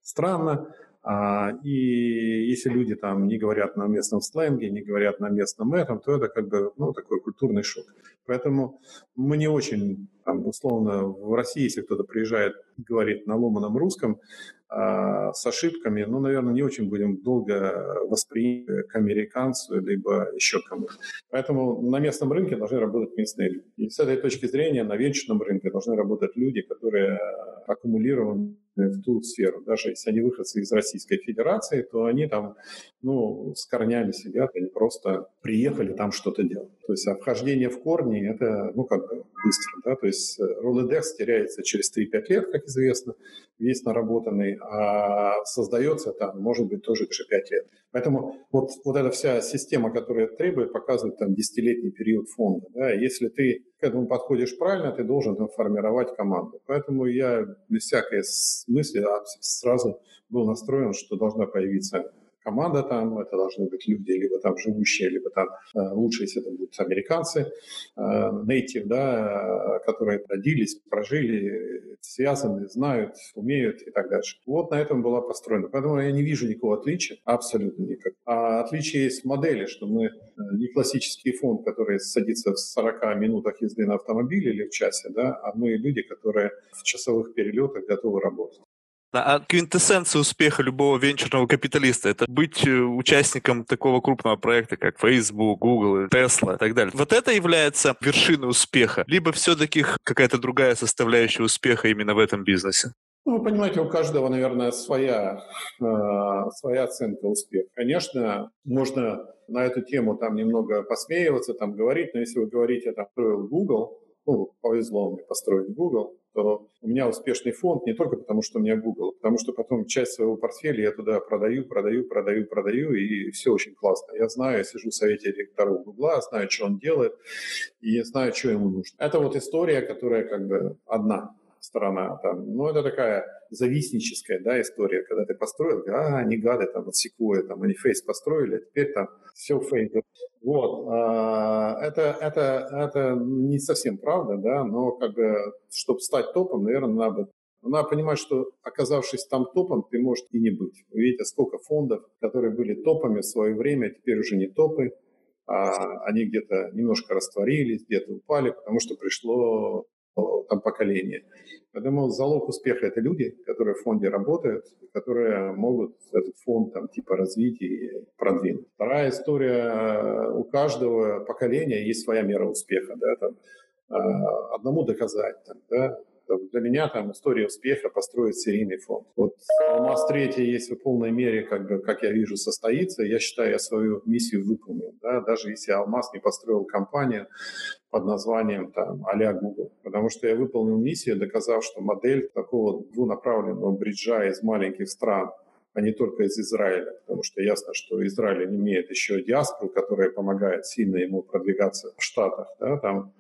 странно. А, и если люди там не говорят на местном сленге, не говорят на местном этом, то это как бы ну, такой культурный шок. Поэтому мы не очень, там, условно, в России, если кто-то приезжает и говорит на ломаном русском, а, с ошибками, ну, наверное, не очень будем долго воспринимать к американцу, либо еще кому-то. Поэтому на местном рынке должны работать местные люди. И с этой точки зрения на венчурном рынке должны работать люди, которые аккумулированы в ту сферу. Даже если они выходцы из Российской Федерации, то они там, ну, с корнями сидят, они просто приехали там что-то делать. То есть а вхождение в корни – это, ну, как бы быстро, да, то есть э, Rolodex теряется через 3-5 лет, как известно, весь наработанный, а создается там, может быть, тоже уже 5 лет. Поэтому вот, вот эта вся система, которая требует, показывает там десятилетний период фонда. Да? Если ты к этому подходишь правильно, ты должен там формировать команду. Поэтому я без всякой мысли сразу был настроен, что должна появиться команда там, это должны быть люди, либо там живущие, либо там э, лучше, если это будут американцы, э, native, да, которые родились, прожили, связаны, знают, умеют и так дальше. Вот на этом была построена. Поэтому я не вижу никакого отличия, абсолютно никак. А отличие есть в модели, что мы э, не классический фонд, который садится в 40 минутах езды на автомобиле или в часе, да, а мы люди, которые в часовых перелетах готовы работать. А квинтэссенция успеха любого венчурного капиталиста – это быть э, участником такого крупного проекта, как Facebook, Google, Tesla и так далее. Вот это является вершиной успеха? Либо все-таки какая-то другая составляющая успеха именно в этом бизнесе? Ну, вы понимаете, у каждого, наверное, своя, э, своя оценка успеха. Конечно, можно на эту тему там немного посмеиваться, там говорить, но если вы говорите, там, строил Google, ну, повезло мне построить Google, то у меня успешный фонд не только потому, что у меня Google, а потому что потом часть своего портфеля я туда продаю, продаю, продаю, продаю, и все очень классно. Я знаю, я сижу в совете директоров Google, знаю, что он делает, и знаю, что ему нужно. Это вот история, которая как бы одна сторона. Там, ну, это такая завистническая да, история, когда ты построил, а, они гады, там, вот секвоя, там, они фейс построили, а теперь там все фейк. Вот. А, это, это, это не совсем правда, да, но как бы, чтобы стать топом, наверное, надо надо понимать, что оказавшись там топом, ты можешь и не быть. Вы видите, сколько фондов, которые были топами в свое время, теперь уже не топы, а они где-то немножко растворились, где-то упали, потому что пришло там поколение. Поэтому залог успеха – это люди, которые в фонде работают, которые могут этот фонд там, типа развить и продвинуть. Вторая история – у каждого поколения есть своя мера успеха. Да, там, а, одному доказать, там, да, для меня там история успеха построить серийный фонд. Вот Алмаз третий, если в полной мере, как, бы, как я вижу, состоится, я считаю, я свою миссию выполнил. Да? Даже если Алмаз не построил компанию под названием там а Google. Потому что я выполнил миссию, доказав, что модель такого двунаправленного бриджа из маленьких стран а не только из Израиля, потому что ясно, что Израиль имеет еще диаспору, которая помогает сильно ему продвигаться в Штатах. Да, там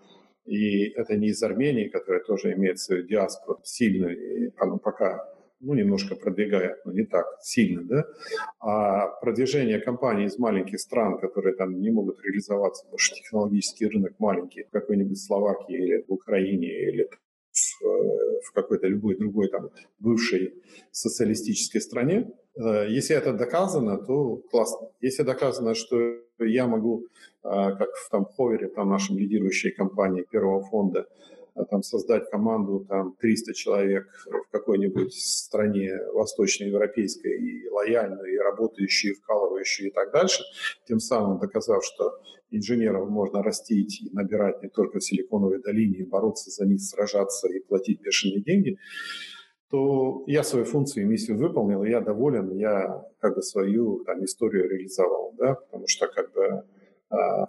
и это не из Армении, которая тоже имеет свою диаспору сильную, и пока ну, немножко продвигает, но не так сильно, да, а продвижение компаний из маленьких стран, которые там не могут реализоваться, потому что технологический рынок маленький, какой-нибудь Словакии или в Украине, или в, в какой-то любой другой там бывшей социалистической стране. Э, если это доказано, то классно. Если доказано, что я могу, э, как в там Ховере, там нашем лидирующей компании первого фонда, там создать команду там 300 человек в какой-нибудь стране восточноевропейской и лояльную, и работающую, и вкалывающую и так дальше, тем самым доказав, что инженеров можно растить и набирать не только в Силиконовой долине, и бороться за них, сражаться и платить бешеные деньги, то я свою функцию и миссию выполнил, я доволен, я как бы свою там историю реализовал, да, потому что как бы а,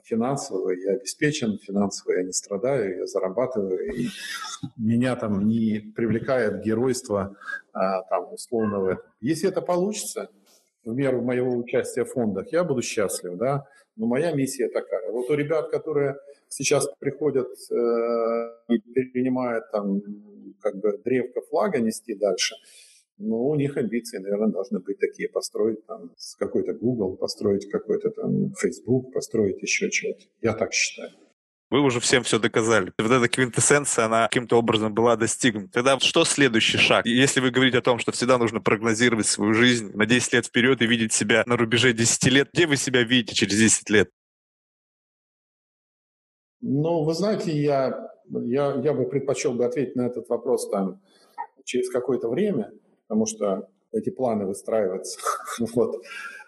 финансово я обеспечен, финансово я не страдаю, я зарабатываю, и меня там не привлекает геройство а, там условного. Если это получится, в меру моего участия в фондах, я буду счастлив, да, но моя миссия такая. Вот у ребят, которые сейчас приходят э, и перенимают там как бы древко флага нести дальше, ну, у них амбиции, наверное, должны быть такие, построить там с какой-то Google, построить какой-то там Facebook, построить еще что-то. Я так считаю. Вы уже всем все доказали. Вот эта квинтэссенция, она каким-то образом была достигнута. Тогда что следующий шаг? Если вы говорите о том, что всегда нужно прогнозировать свою жизнь на 10 лет вперед и видеть себя на рубеже 10 лет, где вы себя видите через 10 лет? Ну, вы знаете, я, я, я бы предпочел бы ответить на этот вопрос там через какое-то время – потому что эти планы выстраиваются. вот.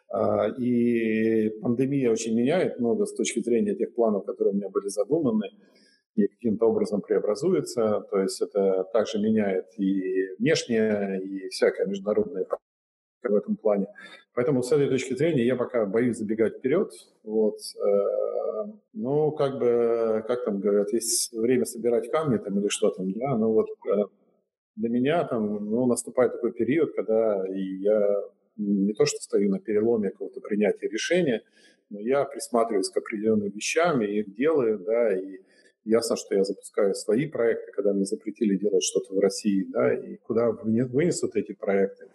А, и пандемия очень меняет много с точки зрения тех планов, которые у меня были задуманы, и каким-то образом преобразуется. То есть это также меняет и внешнее, и всякое международное в этом плане. Поэтому с этой точки зрения я пока боюсь забегать вперед. Вот. Э, ну, как бы, как там говорят, есть время собирать камни там или что там, да, ну вот э, для меня там ну, наступает такой период, когда я не то что стою на переломе какого-то принятия решения, но я присматриваюсь к определенным вещам и их делаю, да, и ясно, что я запускаю свои проекты, когда мне запретили делать что-то в России, да, и куда вынесут эти проекты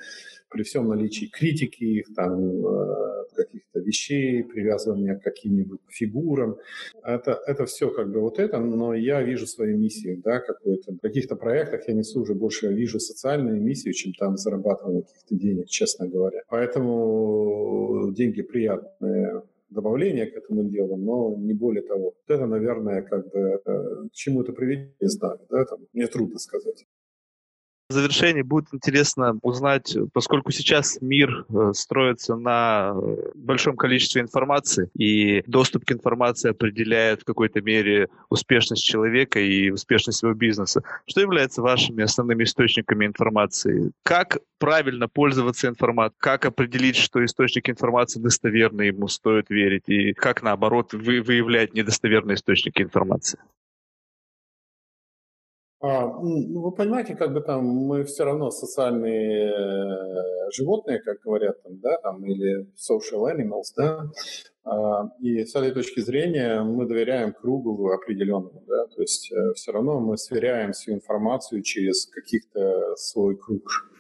при всем наличии критики их, там, э, каких-то вещей, привязывания к каким-нибудь фигурам. Это, это все как бы вот это, но я вижу свою миссию, да, какую-то. В каких-то проектах я несу уже больше, вижу социальную миссию, чем там зарабатывание каких-то денег, честно говоря. Поэтому деньги приятные добавление к этому делу, но не более того. Это, наверное, как бы э, к чему это приведет, не знаю, да, там, мне трудно сказать. В завершении будет интересно узнать, поскольку сейчас мир э, строится на э, большом количестве информации, и доступ к информации определяет в какой-то мере успешность человека и успешность его бизнеса. Что является вашими основными источниками информации? Как правильно пользоваться информацией? Как определить, что источник информации достоверный, ему стоит верить? И как, наоборот, вы, выявлять недостоверные источники информации? А, ну, вы понимаете, как бы там мы все равно социальные э, животные, как говорят там, да, там, или social animals, да, а, и с этой точки зрения мы доверяем кругу определенному, да, то есть э, все равно мы сверяем всю информацию через каких-то свой круг.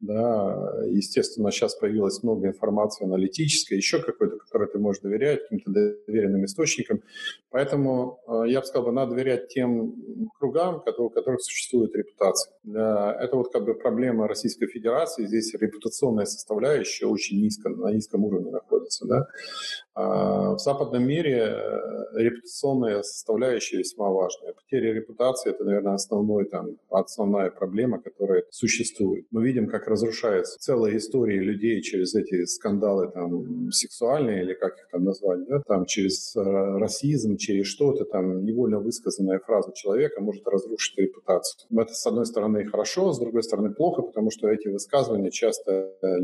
Да, естественно, сейчас появилось много информации аналитической, еще какой-то, которой ты можешь доверять, каким-то доверенным источникам. Поэтому э, я бы сказал, надо доверять тем кругам, у которых существует репутация. Это вот как бы проблема Российской Федерации. Здесь репутационная составляющая очень низко, на низком уровне находится. Да? А в западном мире э, репутационная составляющая весьма важная. Потеря репутации – это, наверное, основной, там, основная проблема, которая существует. Мы видим, как разрушаются целые истории людей через эти скандалы там, сексуальные, или как их там назвать, да? там, через э, расизм, через что-то, там, невольно высказанная фраза человека может разрушить репутацию. Это, с одной стороны, хорошо, с другой стороны, плохо, потому что эти высказывания часто э,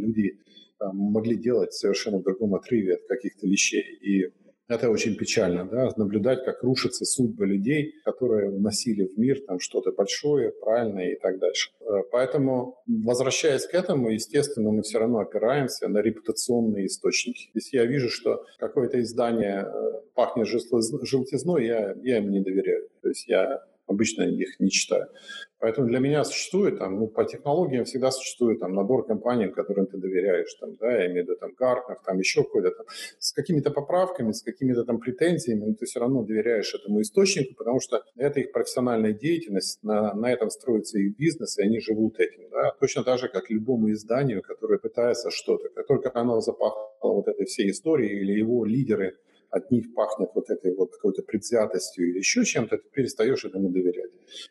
могли делать совершенно другом отрыве от каких-то вещей. И это очень печально, да, наблюдать, как рушатся судьбы людей, которые вносили в мир там что-то большое, правильное и так дальше. Э, поэтому, возвращаясь к этому, естественно, мы все равно опираемся на репутационные источники. Если я вижу, что какое-то издание э, пахнет желтизной, я, я ему не доверяю. То есть я обычно их не читаю. Поэтому для меня существует там, ну, по технологиям всегда существует там набор компаний, которым ты доверяешь, там, да, я имею в виду там Гартнер, там еще какой-то там, с какими-то поправками, с какими-то там претензиями, но ты все равно доверяешь этому источнику, потому что это их профессиональная деятельность, на, на этом строится их бизнес, и они живут этим, да, точно так же, как любому изданию, которое пытается что-то, как только оно запахло вот этой всей историей или его лидеры от них пахнет вот этой вот какой-то предвзятостью или еще чем-то, ты перестаешь этому доверять.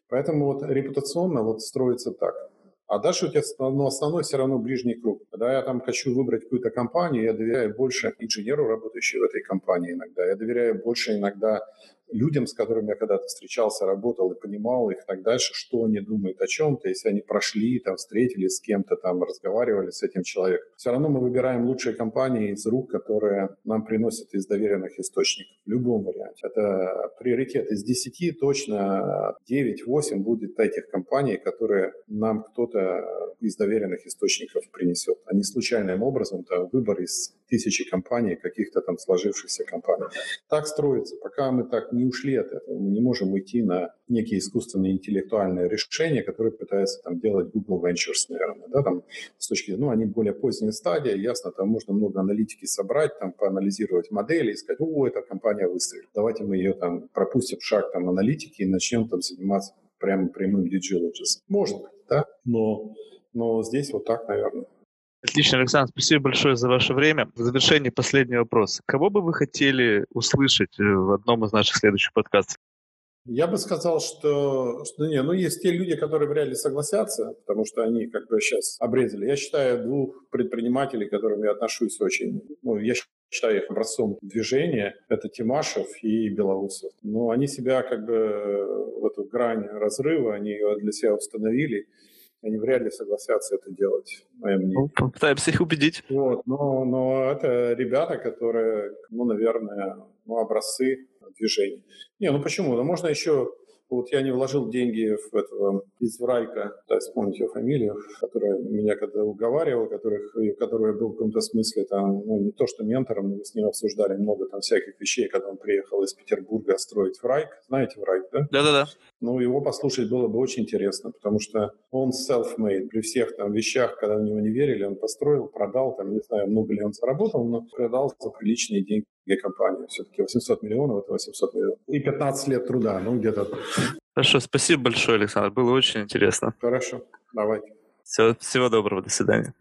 Поэтому вот репутационно вот строится так. А дальше у тебя ну, основной все равно ближний круг. Когда я там хочу выбрать какую-то компанию, я доверяю больше инженеру, работающему в этой компании иногда. Я доверяю больше иногда людям, с которыми я когда-то встречался, работал и понимал их и так дальше, что они думают о чем-то, если они прошли, там, встретились с кем-то, там, разговаривали с этим человеком. Все равно мы выбираем лучшие компании из рук, которые нам приносят из доверенных источников в любом варианте. Это приоритет из 10, точно 9-8 будет этих компаний, которые нам кто-то из доверенных источников принесет, не случайным образом да, выбор из тысячи компаний, каких-то там сложившихся компаний. Так строится. Пока мы так ушли от этого, мы не можем уйти на некие искусственные интеллектуальные решения, которые пытаются там делать Google Ventures, наверное, да, там с точки, ну, они более поздняя стадия, ясно, там можно много аналитики собрать, там поанализировать модели и сказать, о, эта компания выстрелит, давайте мы ее там пропустим шаг там аналитики и начнем там заниматься прямо прямым due diligence. Может быть, да, но, но здесь вот так, наверное. Отлично, Александр, спасибо большое за ваше время. В завершении последний вопрос. Кого бы вы хотели услышать э, в одном из наших следующих подкастов? Я бы сказал, что, что не, ну есть те люди, которые вряд ли согласятся, потому что они как бы сейчас обрезали. Я считаю двух предпринимателей, к которым я отношусь очень, ну, я считаю их образцом движения, это Тимашев и Белоусов. Но они себя как бы в эту грань разрыва, они ее для себя установили они вряд ли согласятся это делать, мое мнение. Ну, попытаемся их убедить. Вот, но, но это ребята, которые, ну, наверное, ну, образцы движений. Не, ну почему? Ну, можно еще вот я не вложил деньги в этого из Врайка, да, вспомните его фамилию, которая меня когда уговаривала, которых, которую я был в каком-то смысле там, ну, не то что ментором, но мы с ним обсуждали много там всяких вещей, когда он приехал из Петербурга строить Врайк. Знаете Врайк, да? Да-да-да. Ну, его послушать было бы очень интересно, потому что он self-made. При всех там вещах, когда в него не верили, он построил, продал, там, не знаю, много ли он заработал, но продал за приличные деньги компании. Все-таки 800 миллионов – это 800 миллионов. И 15 лет труда, ну где-то. Хорошо, спасибо большое, Александр. Было очень интересно. Хорошо, давайте. Все, всего доброго, до свидания.